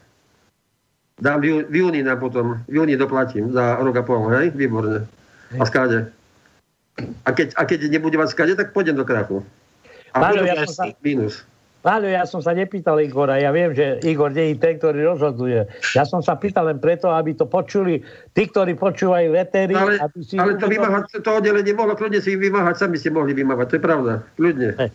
Dám v, v júni na potom, v júni doplatím za rok a pol, hej? Výborne. A skáde. A keď, a keď nebude mať skáde, tak pôjdem do krachu. A Páľo, ja som sa... minus. Páľo, ja som sa nepýtal Igora, ja viem, že Igor nie je ten, ktorý rozhoduje. Ja som sa pýtal len preto, aby to počuli tí, ktorí počúvajú vetery. Ale, aby si ale to, vymáhať, to oddelenie mohlo kľudne si vymáhať, sami ste mohli vymáhať, to je pravda, kľudne. Hey.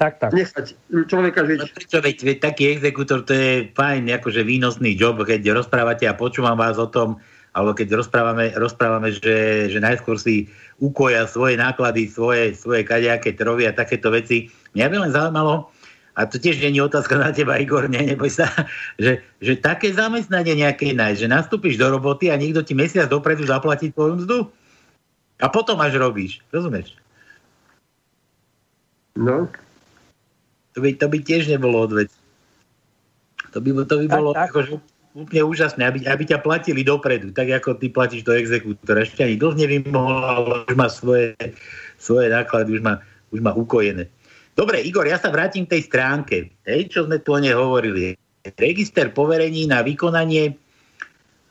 Tak, tak. Nechať človeka žiť. No, prečo, veď, veď taký exekútor, to je fajn, akože výnosný job, keď rozprávate a počúvam vás o tom, alebo keď rozprávame, rozprávame že, že najskôr si ukoja svoje náklady, svoje, svoje kadejaké trovy a takéto veci. Mňa by len zaujímalo, a to tiež je otázka na teba, Igor, nie, neboj sa, že, že také zamestnanie nejaké nájsť, že nastúpiš do roboty a niekto ti mesiac dopredu zaplatí tvoju mzdu a potom až robíš. Rozumieš? No. To by, to by tiež nebolo odvec. To by, to by bolo tak, tak. Ako, že... úplne úžasné, aby, aby ťa platili dopredu, tak ako ty platíš do exekútora. Ešte ani dlh nevymohol, ale už má svoje, svoje náklady, už má, už má ukojené. Dobre, Igor, ja sa vrátim k tej stránke, hej, čo sme tu o nej hovorili. Register poverení na vykonanie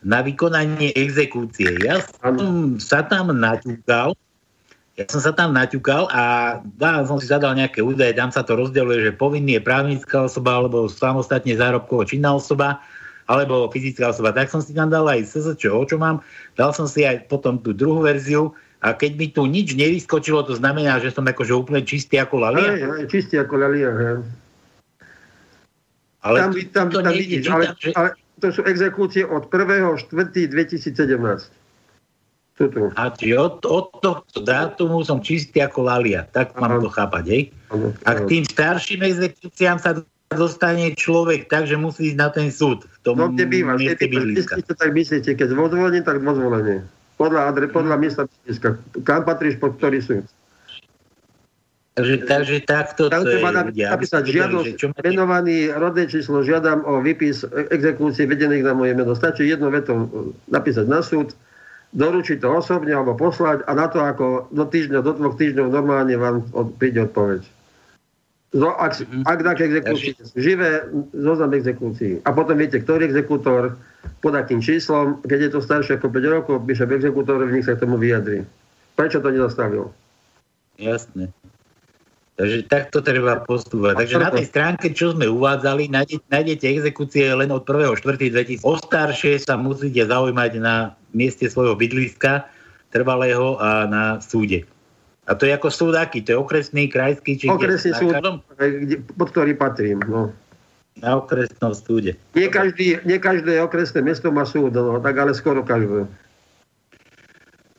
na vykonanie exekúcie. Ja som sa tam naťukal, ja som sa tam naťukal a dá, som si zadal nejaké údaje, tam sa to rozdeluje, že povinný je právnická osoba alebo samostatne zárobkovo činná osoba alebo fyzická osoba. Tak som si tam dal aj SSČ, čo mám. Dal som si aj potom tú druhú verziu a keď mi tu nič nevyskočilo, to znamená, že som akože úplne čistý ako lalia. Aj, aj, čistý ako lalia, hej. Ale tam, tu, tam, to tam vidíš, ale, že... ale to sú exekúcie od 1.4.2017. Tuto. A či od, od tohto dátumu som čistý ako lalia. Tak mám to chápať, hej? A k tým starším exekúciám sa dostane človek tak, že musí ísť na ten súd. V tom no, kde bývaš, keď to tak myslíte, keď vo zvolení, tak vo zvolení. Podľa, adre, podľa miesta bydliska. Kam patríš pod ktorý súd? Takže, takže takto Tam to treba je. napísať žiadosť, venovaný rodné číslo, žiadam o výpis exekúcie vedených na moje meno. Stačí jedno veto napísať na súd, doručiť to osobne alebo poslať a na to ako do týždňa, do dvoch týždňov normálne vám od, príde odpoveď. No, ak, mm-hmm. ak dáte exekúcie, živé zoznam exekúcií. A potom viete, ktorý exekútor, pod akým číslom, keď je to staršie ako 5 rokov, píše v nich sa k tomu vyjadri. Prečo to nezastavil? Jasné. Takže takto treba postupovať. Takže na tej stránke, čo sme uvádzali, nájdete, nájdete exekúcie len od 1.4.2000. O staršie sa musíte zaujímať na mieste svojho bydliska trvalého a na súde. A to je ako súd aký? To je okresný, krajský? Či okresný súd, pod ktorý patrím. No. Na okresnom súde. Nie, každý, nie každé okresné mesto má súd, no, tak ale skoro každé.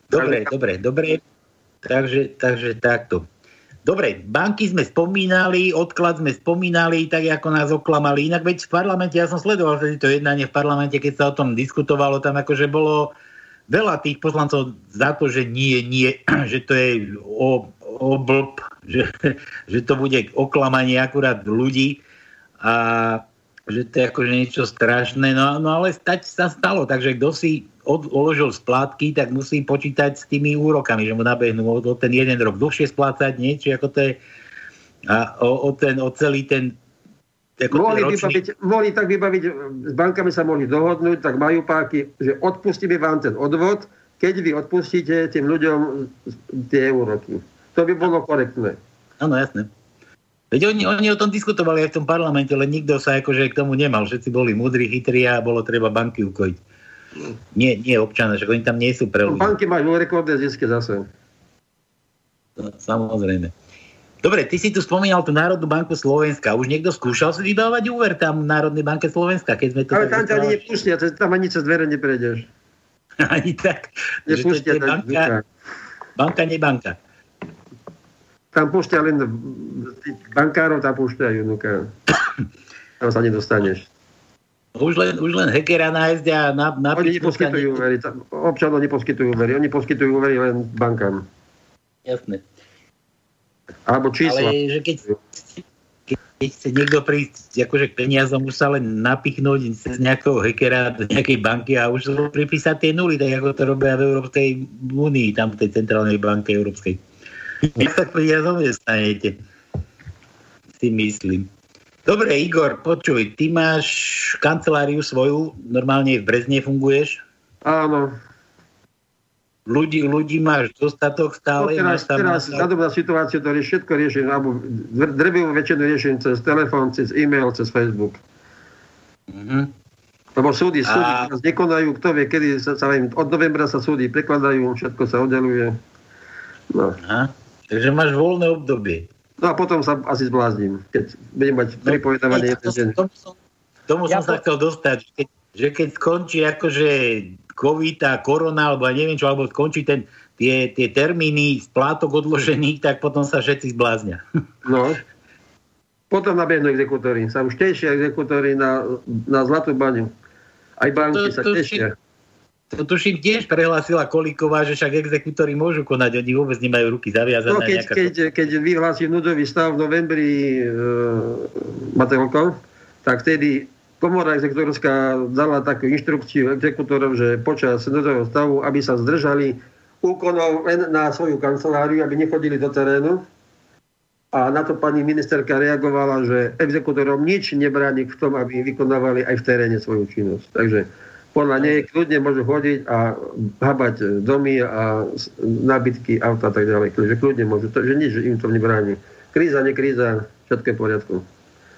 Dobre, dobre, dobre. Takže, takže takto. Dobre, banky sme spomínali, odklad sme spomínali, tak ako nás oklamali. Inak veď v parlamente, ja som sledoval to jednanie v parlamente, keď sa o tom diskutovalo, tam akože bolo veľa tých poslancov za to, že nie, nie, že to je o, o blb, že, že to bude oklamanie akurát ľudí a že to je akože niečo strašné. No, no ale stať sa stalo, takže kto si od, odložil splátky, tak musí počítať s tými úrokami, že mu nabehnú o, o ten jeden rok dlhšie splácať, niečo ako to je a o, o, ten, o celý ten mohli, vybaviť, mohli tak vybaviť, s bankami sa mohli dohodnúť, tak majú páky, že odpustíme vám ten odvod, keď vy odpustíte tým ľuďom tie úroky. To by bolo korektné. Áno, jasné. Veď oni, oni o tom diskutovali aj v tom parlamente, ale nikto sa akože k tomu nemal. Všetci boli múdri, chytrí a bolo treba banky ukojiť. Nie, nie občania, že oni tam nie sú pre ľudí. No, banky majú rekordné zisky zase. No, samozrejme. Dobre, ty si tu spomínal tú Národnú banku Slovenska. Už niekto skúšal si vybávať úver tam v Národnej banke Slovenska? Keď sme to Ale tam ťa ani nepustia, tam ani cez dvere neprejdeš. ani tak. Nepustia to banka, banka, nebanka. Tam púšťa len bankárov, tam púšťajú. Tam sa nedostaneš. Už len, už len hackera nájsť a na, na Oni neposkytujú úvery, občanov neposkytujú úvery, oni poskytujú úvery len bankám. Jasné. Alebo čísla. Ale že keď, keď chce niekto prísť akože k peniazom, už sa len napichnúť cez nejakého hackera do nejakej banky a už sa pripísať tie nuly, tak ako to robia v Európskej únii, tam v tej centrálnej banke Európskej. Vy sa k peniazom nestanete. Si myslím. Dobre, Igor, počuj, ty máš kanceláriu svoju, normálne v Brezne funguješ? Áno, ľudí, ľudí máš dostatok stále. No teraz, teraz na situáciu, to je všetko riešim, alebo drvivú väčšinu riešim cez telefón, cez e-mail, cez Facebook. Mm-hmm. Lebo súdy, súdy a... teraz nekonajú, kto vie, kedy sa, sa viem, od novembra sa súdy prekladajú, všetko sa oddeluje. No. Aha. Takže máš voľné obdobie. No a potom sa asi zblázním, keď budem mať no, pripovedávanie jeden deň. Tomu som, tomu ja som po... sa chcel dostať, keď, že keď skončí akože COVID a korona, alebo neviem čo, alebo skončí ten, tie, tie termíny splátok odložených, tak potom sa všetci zbláznia. No. Potom nabehnú exekútory. Sa už tešia exekútory na, na Zlatú baňu. Aj banky to, sa to tešia. To tuším tiež prehlásila Kolíková, že však exekútory môžu konať, oni vôbec nemajú ruky zaviazané. No, keď, keď, keď vyhlási núdzový stav v novembri e, Matelko, tak vtedy komora exekutorská dala takú inštrukciu exekutorov, že počas núdzového stavu, aby sa zdržali úkonov na svoju kanceláriu, aby nechodili do terénu. A na to pani ministerka reagovala, že exekutorom nič nebráni v tom, aby vykonávali aj v teréne svoju činnosť. Takže podľa nej kľudne môžu chodiť a habať domy a nábytky, auta a tak ďalej. Takže kľudne môžu, to, že nič im to nebráni. Kríza, nekríza, všetko je v poriadku.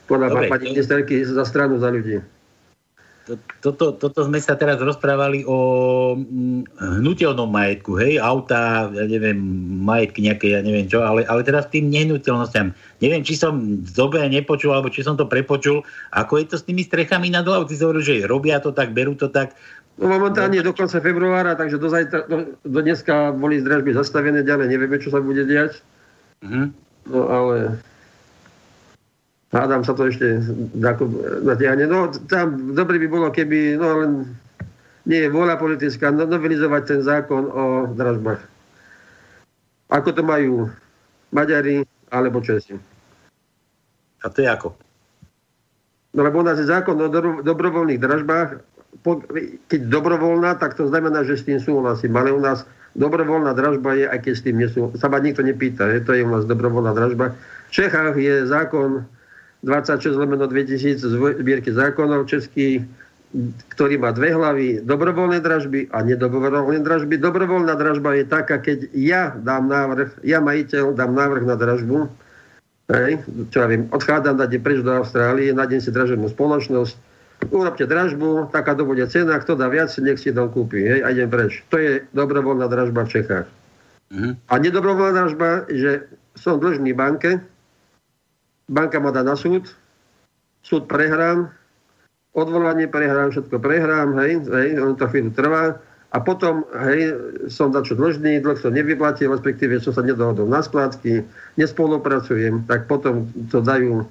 Podľa Dobre, pani ministerky za stranu za ľudí toto, toto sme sa teraz rozprávali o mm, hnutelnom majetku, hej, auta, ja neviem, majetky nejaké, ja neviem čo, ale, ale teraz tým nehnuteľnostiam. Neviem, či som dobe nepočul, alebo či som to prepočul, ako je to s tými strechami nad hlavou. Ty si hovoril, že robia to tak, berú to tak. No momentálne do konca februára, takže do, zajtra, do, do dneska boli zdražby zastavené, ďalej nevieme, čo sa bude diať. Uh-huh. No ale hádam sa to ešte natiahne. No tam dobre by bolo, keby, no len nie je vôľa politická, no, novelizovať ten zákon o dražbách. Ako to majú Maďari alebo Česi. A to je ako? No lebo u nás je zákon o dobrovoľných dražbách. Keď dobrovoľná, tak to znamená, že s tým súhlasím. Ale u nás dobrovoľná dražba je, aj keď s tým nesú. Sa ma nikto nepýta, je, to je u nás dobrovoľná dražba. V Čechách je zákon 26 lomeno 2000 zbierky zákonov český, ktorý má dve hlavy, dobrovoľné dražby a nedobrovoľné dražby. Dobrovoľná dražba je taká, keď ja dám návrh, ja majiteľ dám návrh na dražbu, hej, čo ja viem, odchádzam dať preč do Austrálie, nájdem si dražebnú spoločnosť, urobte dražbu, taká to bude cena, kto dá viac, nech si tam kúpi, hej, a idem preč. To je dobrovoľná dražba v Čechách. Uh-huh. A nedobrovoľná dražba, že som dlžný banke, banka ma dá na súd, súd prehrám, odvolanie prehrám, všetko prehrám, hej, hej, on to chvíľu trvá a potom, hej, som za čo dlžný, dlh som nevyplatil, respektíve som sa nedohodol na splátky, nespolupracujem, tak potom to dajú,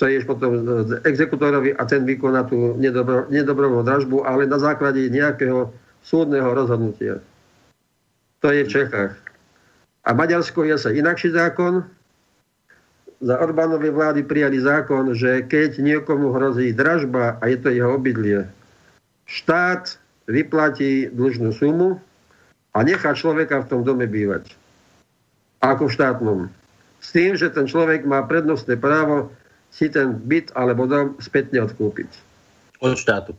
to je potom exekutorovi a ten vykoná tú nedobro, nedobrovnú dražbu, ale na základe nejakého súdneho rozhodnutia. To je v Čechách. A Maďarsko je sa inakší zákon, za Orbánovej vlády prijali zákon, že keď niekomu hrozí dražba a je to jeho obydlie, štát vyplatí dlžnú sumu a nechá človeka v tom dome bývať. Ako v štátnom. S tým, že ten človek má prednostné právo si ten byt alebo dom spätne odkúpiť. Od štátu.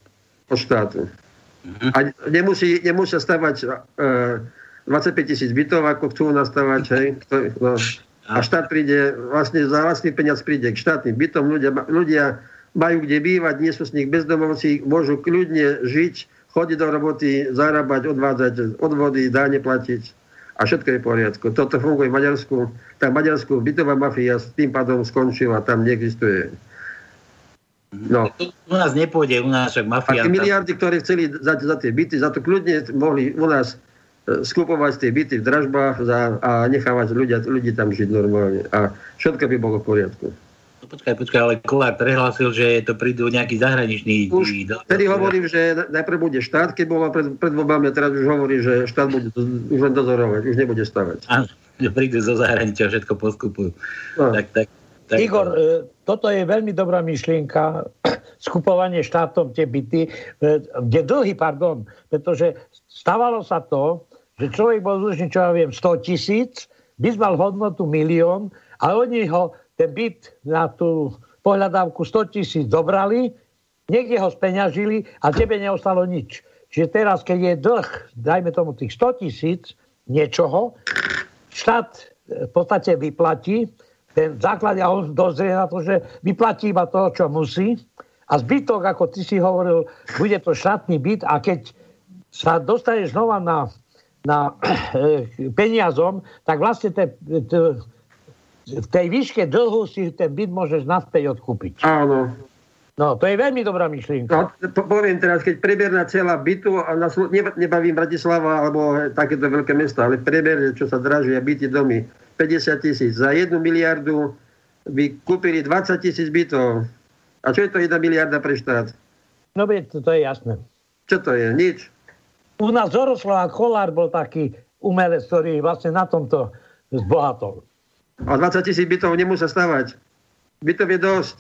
Od štátu. Uh-huh. A nemusí, nemusia stavať uh, 25 tisíc bytov, ako chcú nastavať. Hej, kto, no, a štát príde, vlastne za vlastný peniaz príde k štátnym bytom. Ľudia, ľudia majú kde bývať, nie sú z nich bezdomovci, môžu kľudne žiť, chodiť do roboty, zarábať, odvádzať odvody, dáne platiť. A všetko je v poriadku. Toto funguje v Maďarsku. Tá Maďarsku bytová mafia s tým pádom skončila, tam neexistuje. No. U nás nepôjde, u nás však mafia. A tie miliardy, ktoré chceli za, za tie byty, za to kľudne mohli u nás skupovať tie byty v dražbách za, a nechávať ľudia, ľudí tam žiť normálne. A všetko by bolo v poriadku. No počkaj, počkaj, ale Kolár prehlásil, že to prídu nejaký zahraničný... Už vtedy hovorím, že najprv bude štát, keď bolo pred, pred voľbami, teraz už hovorí, že štát bude už len dozorovať, už nebude stavať. Áno, že prídu zo zahraničia, všetko poskupujú. No. Tak, tak, tak, Igor, e, toto je veľmi dobrá myšlienka, skupovanie štátom tie byty, e, kde dlhy, pardon, pretože stávalo sa to, že človek bol dlžný, čo ja viem, 100 tisíc, by mal hodnotu milión a oni ho ten byt na tú pohľadávku 100 tisíc dobrali, niekde ho speňažili a tebe neostalo nič. Čiže teraz, keď je dlh, dajme tomu tých 100 tisíc niečoho, štát v podstate vyplatí ten základ a on dozrie na to, že vyplatí iba to, čo musí a zbytok, ako ty si hovoril, bude to štátny byt a keď sa dostaneš znova na na peniazom, tak vlastne te, te, v tej výške dlhu si ten byt môžeš naspäť odkúpiť. Áno. No, to je veľmi dobrá myšlienka. No, poviem teraz, keď preberná celá bytu, a na, nebavím Bratislava alebo takéto veľké mesta, ale preber, čo sa dražia byty domy, 50 tisíc. Za jednu miliardu by kúpili 20 tisíc bytov. A čo je to jedna miliarda pre štát? No, to, to je jasné. Čo to je? Nič. U nás Zoroslav Kolár bol taký umelec, ktorý vlastne na tomto zbohatol. A 20 tisíc bytov nemusia stavať. Bytov je dosť.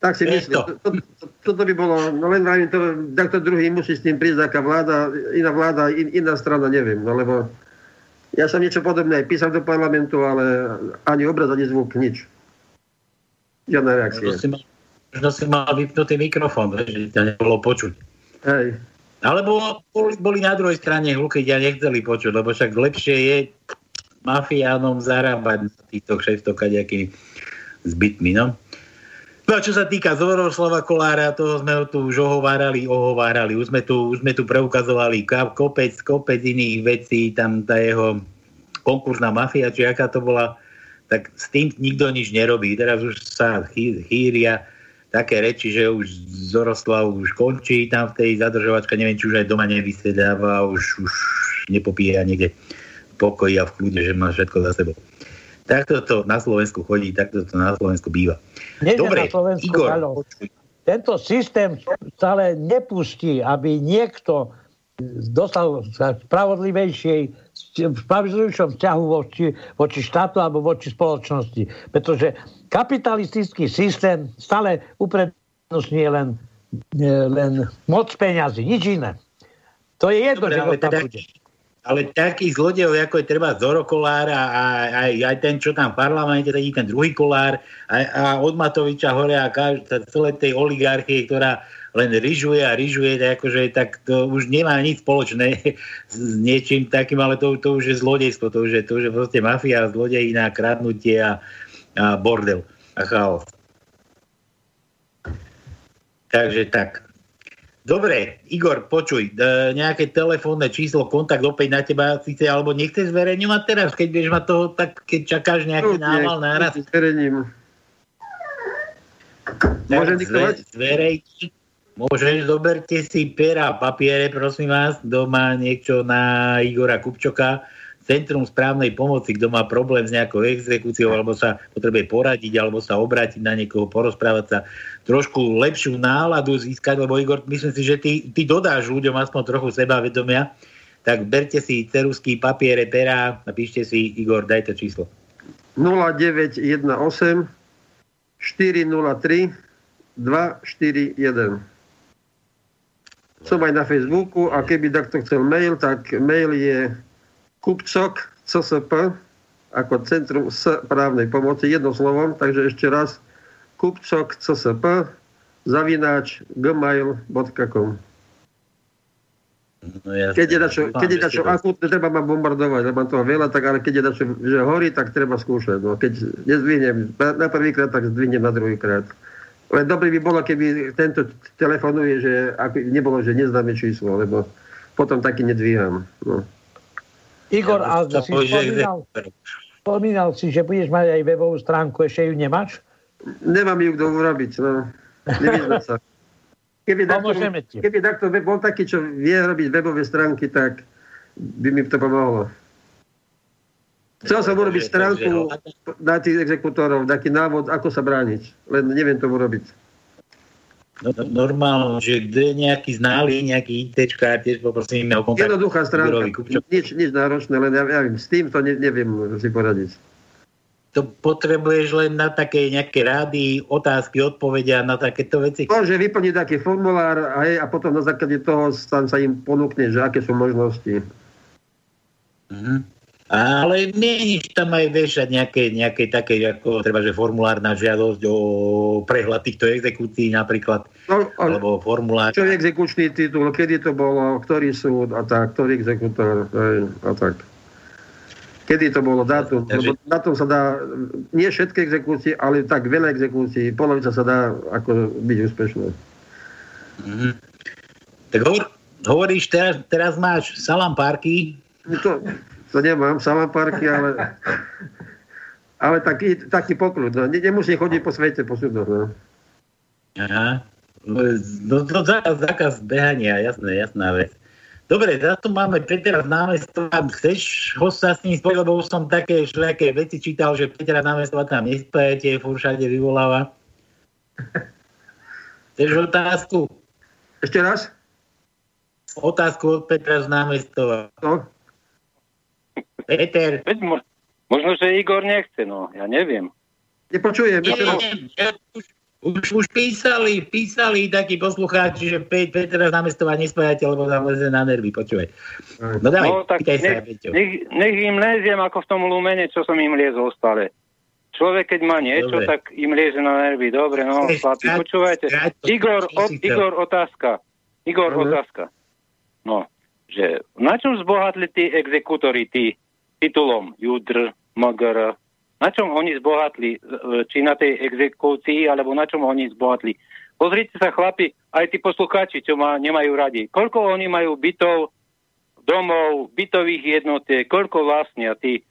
Tak si myslím. To. To, to, toto by bolo, no len vravím, to, takto druhý musí s tým prísť, aká vláda, iná vláda, in, iná strana, neviem, no lebo ja som niečo podobné aj písal do parlamentu, ale ani obraz, ani zvuk, nič. Žiadna reakcia. Si mal, možno si mal vypnutý mikrofón, že ťa nebolo počuť. Hej. Alebo boli, boli na druhej strane hluky, ťa nechceli počuť, lebo však lepšie je mafiánom zarábať na týchto kšeftoch kaďakými zbytmi, no. No a čo sa týka Zoroslava Kolára, toho sme tu už ohovárali, ohovárali. Už sme tu, už sme tu preukazovali kopec, kopec iných vecí, tam tá jeho konkursná mafia, či aká to bola, tak s tým nikto nič nerobí. Teraz už sa chýria také reči, že už Zoroslav už končí tam v tej zadržovačke, neviem, či už aj doma nevysedáva, už, už nepopíja niekde pokoji a v kľude, že má všetko za sebou. Takto to na Slovensku chodí, takto to na Slovensku býva. Nie, Dobre, na Slovensku, Igor, ale tento systém stále nepustí, aby niekto dostal sa spravodlivejšej v spravodlivejšom vzťahu voči, voči štátu alebo voči spoločnosti. Pretože kapitalistický systém stále uprednostňuje len, len moc peňazí, nič iné. To je jedno, Dobre, že tam teda, bude ale takých zlodejov, ako je treba Zoro Kolár a, a aj, aj ten, čo tam v parlamente, taký ten druhý Kolár a, a od Matoviča hore a celé tej oligarchie, ktorá len ryžuje a ryžuje, tak, akože, tak to už nemá nič spoločné s niečím takým, ale to, to už je zlodejstvo, to už je, to už je proste mafia, zlodejina, kradnutie a, a bordel a chaos. Takže tak. Dobre, Igor, počuj, e, nejaké telefónne číslo, kontakt opäť na teba síce, alebo nechceš zverejňovať teraz, keď vieš ma toho, tak keď čakáš nejaký no, nával náraz. Zverejním. Môžem. Môžeš, zoberte si pera a papiere, prosím vás, má niečo na Igora Kupčoka, Centrum správnej pomoci, kto má problém s nejakou exekúciou, alebo sa potrebuje poradiť, alebo sa obrátiť na niekoho, porozprávať sa, trošku lepšiu náladu získať, lebo Igor, myslím si, že ty, ty dodáš ľuďom aspoň trochu sebavedomia, tak berte si cerusky, papiere, pera a píšte si, Igor, daj to číslo. 0918 403 241 som aj na Facebooku a keby takto chcel mail, tak mail je Kupčok, CSP, ako Centrum s právnej pomoci, jedno slovom, takže ešte raz Kupčok, CSP, zavináč gmail.com No, keď je dačo, keď je dačo akútne, treba ma bombardovať, lebo toho veľa, tak ale keď je dačo, že horí, tak treba skúšať. No, keď nezdvihnem na prvýkrát, tak zdvihnem na druhýkrát. Len dobrý by bolo, keby tento telefonuje, že aby nebolo, že neznáme číslo, lebo potom taky nedvíham. No. Igor, ja, a si spomínal, spomínal si, že budeš mať aj webovú stránku, ešte ju nemáš? Nemám ju kto urobiť, no. Nevyzna sa. Keby takto, keby takto bol taký, čo vie robiť webové stránky, tak by mi to pomohlo. Chcel som urobiť stránku na tých exekútorov, taký návod, ako sa brániť. Len neviem tomu robiť. No, normálne, že kde je nejaký znalý, nejaký ITčka, tiež poprosím o kontakt. Jednoduchá stránka, nič, nič náročné, len ja, ja s tým to ne, neviem si poradiť. To potrebuješ len na také nejaké rády, otázky, odpovedia na takéto veci? Môže vyplniť taký formulár a, a potom na základe toho tam sa im ponúkne, že aké sú možnosti. Mhm. Ale mieníš tam aj vešať nejaké, nejaké také, ako treba, že formulárna žiadosť o prehľad týchto exekúcií napríklad, no, alebo formulár. Čo je exekučný titul, kedy to bolo, ktorý súd a tak, ktorý exekútor a tak. Kedy to bolo dátum? Takže... na tom sa dá, nie všetky exekúcie, ale tak veľa exekúcií, polovica sa dá ako byť úspešné. Mm-hmm. Tak hovor, hovoríš, teraz, teraz máš salam parky. No to, to nemám, parky, ale, ale taký, taký poklud. No. Nemusí chodiť po svete, po súdoch. No. Aha. No, no to zákaz, zákaz behania, jasné, jasná vec. Dobre, za to máme Petra námestva. Chceš ho sa s ním spojiť, lebo už som také všelijaké veci čítal, že Petra námestva tam nespojete, furt všade vyvoláva. Chceš otázku? Ešte raz? Otázku od Petra z námestova. No? Peter. Veď možno, že Igor nechce, no, ja neviem. Nepočujem. Nie, ja, už, Už, písali, písali takí poslucháči, že Pe- Petra námestová nespájate, lebo tam leze na nervy, počúvaj. No dávaj, no, tak nech, sa, nech, nech, im leziem ako v tom lumene, čo som im liezol stále. Človek, keď má niečo, Dobre. tak im lieze na nervy. Dobre, no, chlapi, počúvajte. Igor, o, Igor, otázka. Igor, uh-huh. otázka. No, že na čom zbohatli tí exekútori, tí titulom Judr, Magr, na čom oni zbohatli, či na tej exekúcii, alebo na čom oni zbohatli. Pozrite sa, chlapi, aj tí poslucháči, čo ma nemajú radi. Koľko oni majú bytov, domov, bytových jednotiek, koľko vlastnia tí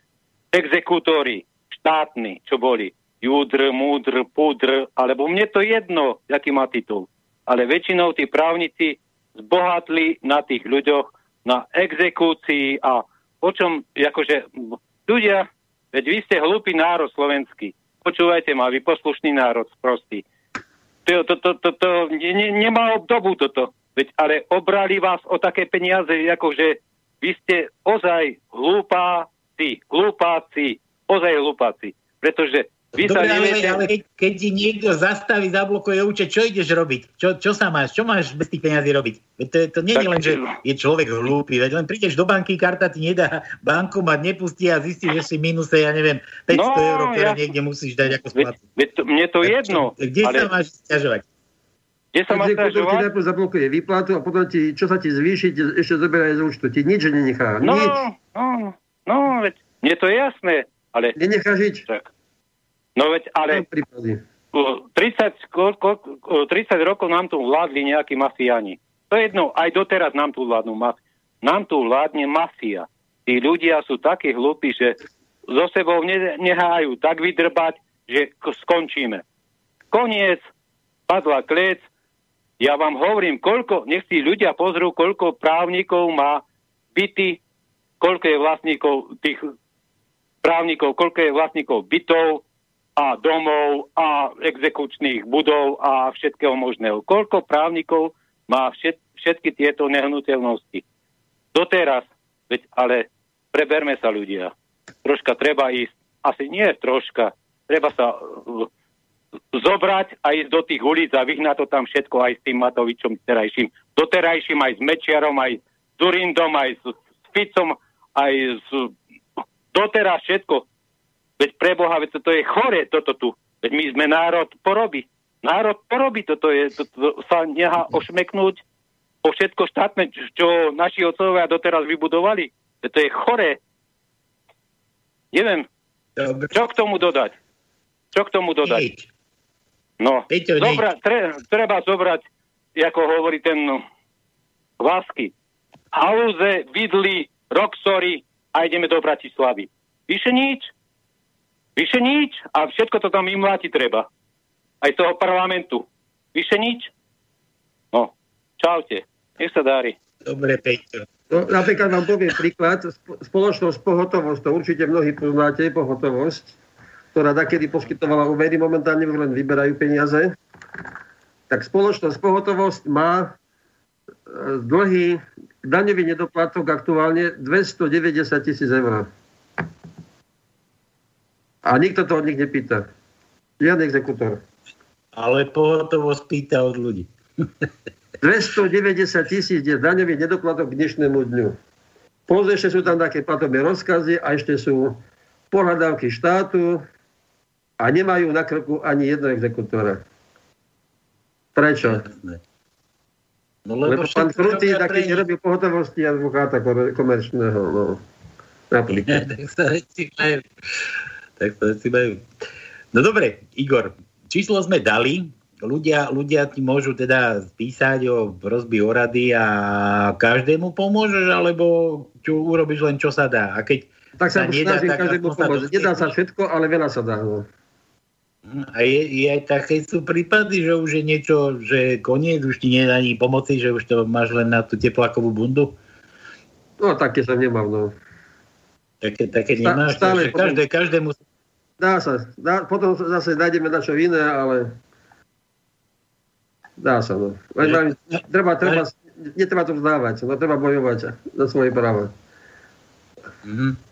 exekútori štátni, čo boli. Júdr, múdr, púdr, alebo mne to jedno, aký má titul. Ale väčšinou tí právnici zbohatli na tých ľuďoch, na exekúcii a o čom, akože ľudia Veď vy ste hlúpy národ slovenský. Počúvajte ma, vy poslušný národ, prostý. To, to, to, to, to ne, nemá obdobu toto. Veď ale obrali vás o také peniaze, ako že vy ste ozaj hlúpáci, hlúpáci, ozaj hlúpáci. Pretože vy Dobre, sa neviete... ale, ale keď, keď ti niekto zastaví, zablokuje účet, čo ideš robiť? Čo, čo sa máš? Čo máš bez tých peniazí robiť? To, to nie je len, že je človek hlúpy, veď len prídeš do banky, karta ti nedá, bankomat nepustí a zistíš, že si minuse, ja neviem, 500 no, eur, ktoré ja... niekde musíš dať ako splácu. Mne to jedno. Čo, kde ale... sa máš stiažovať? Kde sa máš stiažovať? ti najprv zablokuje výplatu a potom ti, čo sa ti zvýši, ešte zoberá z účtu. Ti nič nenechá. No, nič. no, no, veď mne to je jasné, ale... Nenechá žiť. Tak. No veď, ale 30, 30 rokov nám tu vládli nejakí mafiáni. To je jedno, aj doteraz nám tu vládnu mafia. Nám tu vládne mafia. Tí ľudia sú takí hlúpi, že so sebou nehajú tak vydrbať, že skončíme. Koniec, padla klec. Ja vám hovorím, koľko, nech si ľudia pozrú, koľko právnikov má byty, koľko je vlastníkov tých právnikov, koľko je vlastníkov bytov, a domov a exekučných budov a všetkého možného. Koľko právnikov má všet, všetky tieto nehnuteľnosti? Doteraz, veď, ale preberme sa ľudia. Troška treba ísť, asi nie troška, treba sa uh, zobrať a ísť do tých ulic a vyhnať to tam všetko aj s tým Matovičom terajším. Doterajším aj s Mečiarom, aj s Durindom, aj s, s Ficom, aj s doteraz všetko Veď pre Boha, veď toto je chore, toto tu. Veď my sme národ poroby. Národ poroby, toto je, toto sa nechá ošmeknúť o všetko štátne, čo naši otcovia doteraz vybudovali. Veď to je chore. Neviem, Dobre. čo k tomu dodať? Čo k tomu dodať? No, zobra, tre, treba zobrať, ako hovorí ten no, Vásky. Halúze, vidly, roxory a ideme do Bratislavy. Vyše nič. Vyše nič a všetko to tam imláti treba. Aj z toho parlamentu. Vyše nič. No, čaute. Nech sa dári. Dobre, Peťo. No, napríklad vám poviem príklad. Spoločnosť Pohotovosť, to určite mnohí poznáte, Pohotovosť, ktorá takedy poskytovala úvery, momentálne len vyberajú peniaze. Tak spoločnosť Pohotovosť má e, dlhý daňový nedoplatok aktuálne 290 tisíc eur. A nikto to od nich nepýta. Žiadny exekútor. Ale pohotovosť pýta od ľudí. 290 tisíc je daňový nedoplatok k dnešnému dňu. Pozri, ešte sú tam také platobné rozkazy a ešte sú pohľadávky štátu a nemajú na krku ani jedno exekútora. Prečo? No, lebo, lebo pán Krutý taký nerobí pohotovosti advokáta komerčného. No. Napríklad. tak to si majú. No dobre, Igor, číslo sme dali, ľudia, ľudia ti môžu teda písať o rozby o rady a každému pomôžeš, alebo čo urobíš len čo sa dá. A keď tak sa, sa nedá, tak každému pomôcť. Nedá sa všetko, ale veľa sa dá. No. A je, je aj také sú prípady, že už je niečo, že koniec, už ti je ani pomoci, že už to máš len na tú teplákovú bundu? No, také som nemal, no. Také, také nemáš, stále, každé, každému Dá sa. Dá, potom zase nájdeme na čo iné, ale dá sa. No. Ne, treba, treba, netreba to vzdávať, no treba bojovať za svoje práva. Mm-hmm.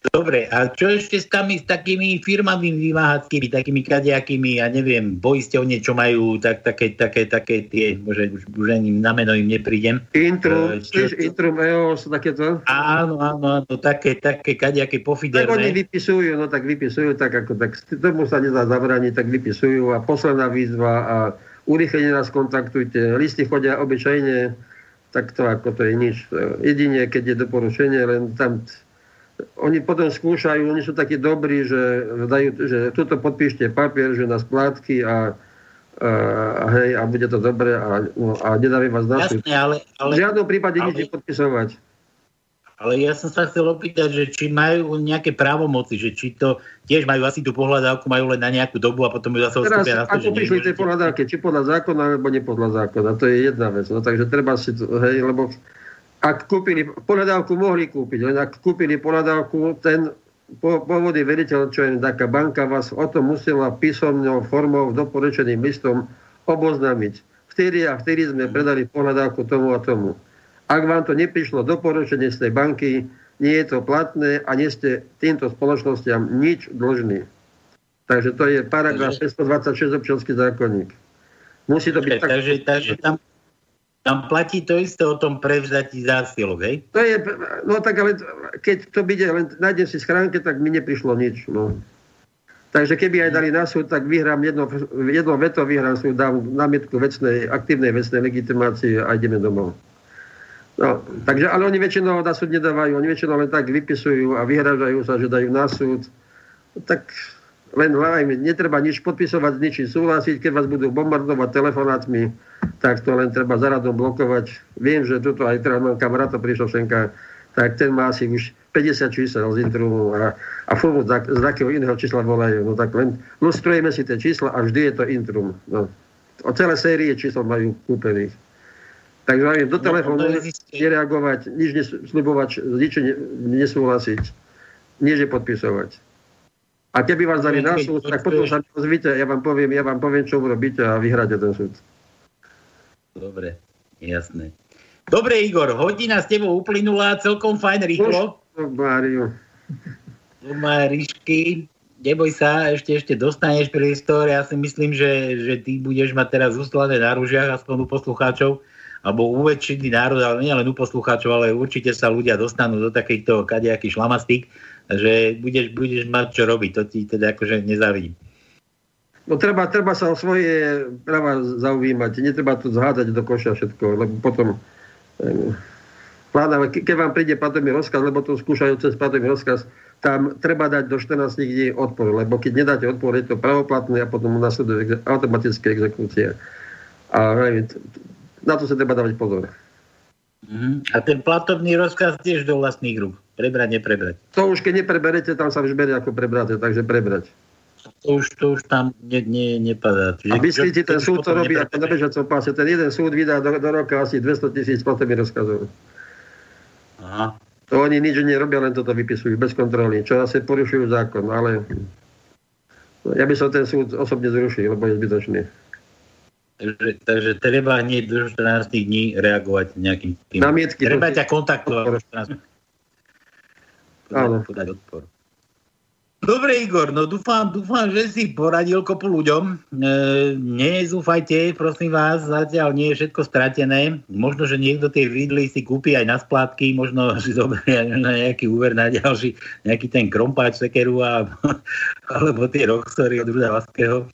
Dobre, a čo ešte s, tami, s takými firmami vymáhackými, takými kadejakými, ja neviem, poisťovne, čo majú tak, také, také, také tie, môže už, už ani na meno im neprídem. Intrum, čo, čo, Intrum EOS, takéto? Áno, áno, áno, také, také kadejaké pofiderné. Tak oni vypisujú, no tak vypisujú, tak ako, tak tomu sa nedá zabrániť, tak vypisujú a posledná výzva a urychlenie nás kontaktujte, listy chodia obyčajne, tak to ako to je nič. Jedine, keď je doporučenie, len tam oni potom skúšajú, oni sú takí dobrí, že dajú, že tuto podpíšte papier, že na splátky a, a, a hej, a bude to dobre a, no, a nedáme vás na ale, ale, v žiadnom prípade ale, nič nepodpisovať. Ale ja som sa chcel opýtať, že či majú nejaké právomoci, že či to tiež majú asi tú pohľadávku, majú len na nejakú dobu a potom ju zase odstúpia na to, ako prišli tie pohľadávky, či podľa zákona, alebo nepodľa zákona, to je jedna vec. No, takže treba si to, hej, lebo ak kúpili, pohľadávku mohli kúpiť, len ak kúpili pohľadávku, ten pôvodný veriteľ, čo je taká banka, vás o tom musela písomnou formou doporučeným listom oboznámiť. Vtedy a vtedy sme predali pohľadávku tomu a tomu. Ak vám to neprišlo doporučenie z tej banky, nie je to platné a nie ste týmto spoločnostiam nič dlžní. Takže to je paragraf 626 občanský zákonník. Musí to byť takže, tak... Takže, takže tam, tam platí to isté o tom prevzatí zásilok, hej? To je, no tak ale keď to bude, len nájdem si schránke, tak mi neprišlo nič, no. Takže keby aj dali na súd, tak vyhrám jedno, jedno veto, vyhrám súd, dám námietku vecnej, aktívnej vecnej legitimácie a ideme domov. No, takže, ale oni väčšinou na súd nedávajú, oni väčšinou len tak vypisujú a vyhražajú sa, že dajú na súd. Tak len hlavne, netreba nič podpisovať, s ničím súhlasiť, keď vás budú bombardovať telefonátmi, tak to len treba zaradom blokovať. Viem, že tuto aj teraz mám kamaráta Prišovšenka, tak ten má asi už 50 čísel z Intrumu a, a furt z, takého iného čísla volajú. No tak len lustrujeme si tie čísla a vždy je to Intrum. No. O celé série čísel majú kúpených. Takže hlavne do no, telefónu no, nereagovať, nič neslubovať, nič nesúhlasiť, nič nepodpisovať. A keby vás dali na súd, tak potom sa ozvíte, ja vám poviem, ja vám poviem, čo urobíte a vyhráte ten súd. Dobre, jasné. Dobre, Igor, hodina s tebou uplynula celkom fajn rýchlo. Máriu. Do Marišky. Neboj sa, ešte, ešte dostaneš priestor. Ja si myslím, že, že ty budeš mať teraz ústlané na rúžiach, aspoň u poslucháčov, alebo u väčšiny národ, ale nie len u poslucháčov, ale určite sa ľudia dostanú do takejto kadejaký šlamastík, že budeš, budeš mať čo robiť. To ti teda akože nezavidím. No treba, treba sa o svoje práva zaujímať. Netreba to zhádzať do koša všetko, lebo potom Vláda, keď vám príde platový rozkaz, lebo to skúšajú cez platový rozkaz, tam treba dať do 14 dní odpor, lebo keď nedáte odpor, je to pravoplatné a potom nasleduje automatické exekúcie. A na to sa treba dávať pozor. Mm-hmm. A ten platovný rozkaz tiež do vlastných rúk. Prebrať, neprebrať. To už keď nepreberete, tam sa už berie ako prebrať, takže prebrať. To už, to už tam ne, ne, nepadá. Čiže, a myslíte, ten súd to robí ako na bežacom páse. Ten jeden súd vydá do, do roka asi 200 tisíc platových rozkazov. Aha. To oni nič nerobia, len toto vypisujú bez kontroly, čo asi porušujú zákon, ale ja by som ten súd osobne zrušil, lebo je zbytočný. Takže, takže treba hneď do 14 dní reagovať nejakým tým. Namietky. Treba ťa kontaktovať do 14 Áno. Podať odpor. Dobre, Igor, no dúfam, dúfam, že si poradil kopu ľuďom. E, nezúfajte, prosím vás, zatiaľ nie je všetko stratené. Možno, že niekto tie vidly si kúpi aj na splátky, možno si zoberie na nejaký úver na ďalší, nejaký ten krompáč sekeru a, alebo tie roxory od Ruda Vaského.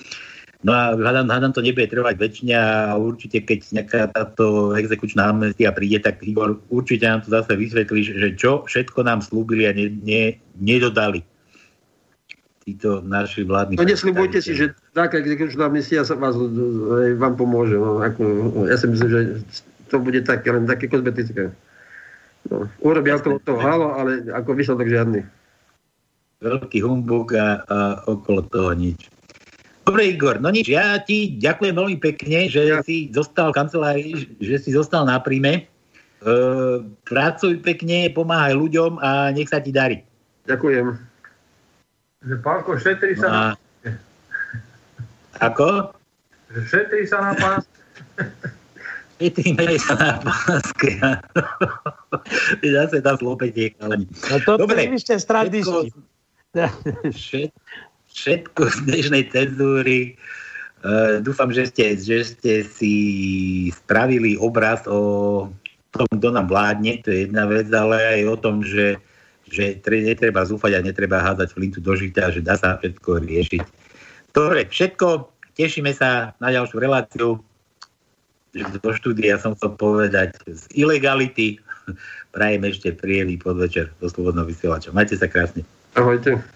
No a hľadám, hľadám to nebude trvať väčšine a určite keď nejaká táto exekučná amnestia príde, tak Igor určite nám to zase vysvetlí, že čo všetko nám slúbili a ne, ne, nedodali títo naši vládni... No nesľubujte si, že taká exekučná misia sa vás, vám pomôže. No, ako, ja si myslím, že to bude také, len také kozmetické. No, urobia okolo toho halo, ale ako výsledok žiadny. Veľký humbuk a, a okolo toho nič. Dobre, Igor, no nič, ja ti ďakujem veľmi pekne, že ja. si zostal v kancelárii, že si zostal na príjme. E, pracuj pekne, pomáhaj ľuďom a nech sa ti darí. Ďakujem. Že pánko, šetri sa na... Ako? Že šetri sa na pás. Vytýmaj sa na páske. Zase tam zlopete chalani. No to Dobre, stradisti. Všetko, všetko z dnešnej cenzúry. Uh, dúfam, že ste, že ste si spravili obraz o tom, kto nám vládne, to je jedna vec, ale aj o tom, že, že netreba zúfať a netreba hádať flintu do žita, že dá sa všetko riešiť. Dobre, všetko. Tešíme sa na ďalšiu reláciu do štúdia som chcel povedať z ilegality. Prajem ešte príjemný podvečer do Slobodného vysielača. Majte sa krásne. Ahojte.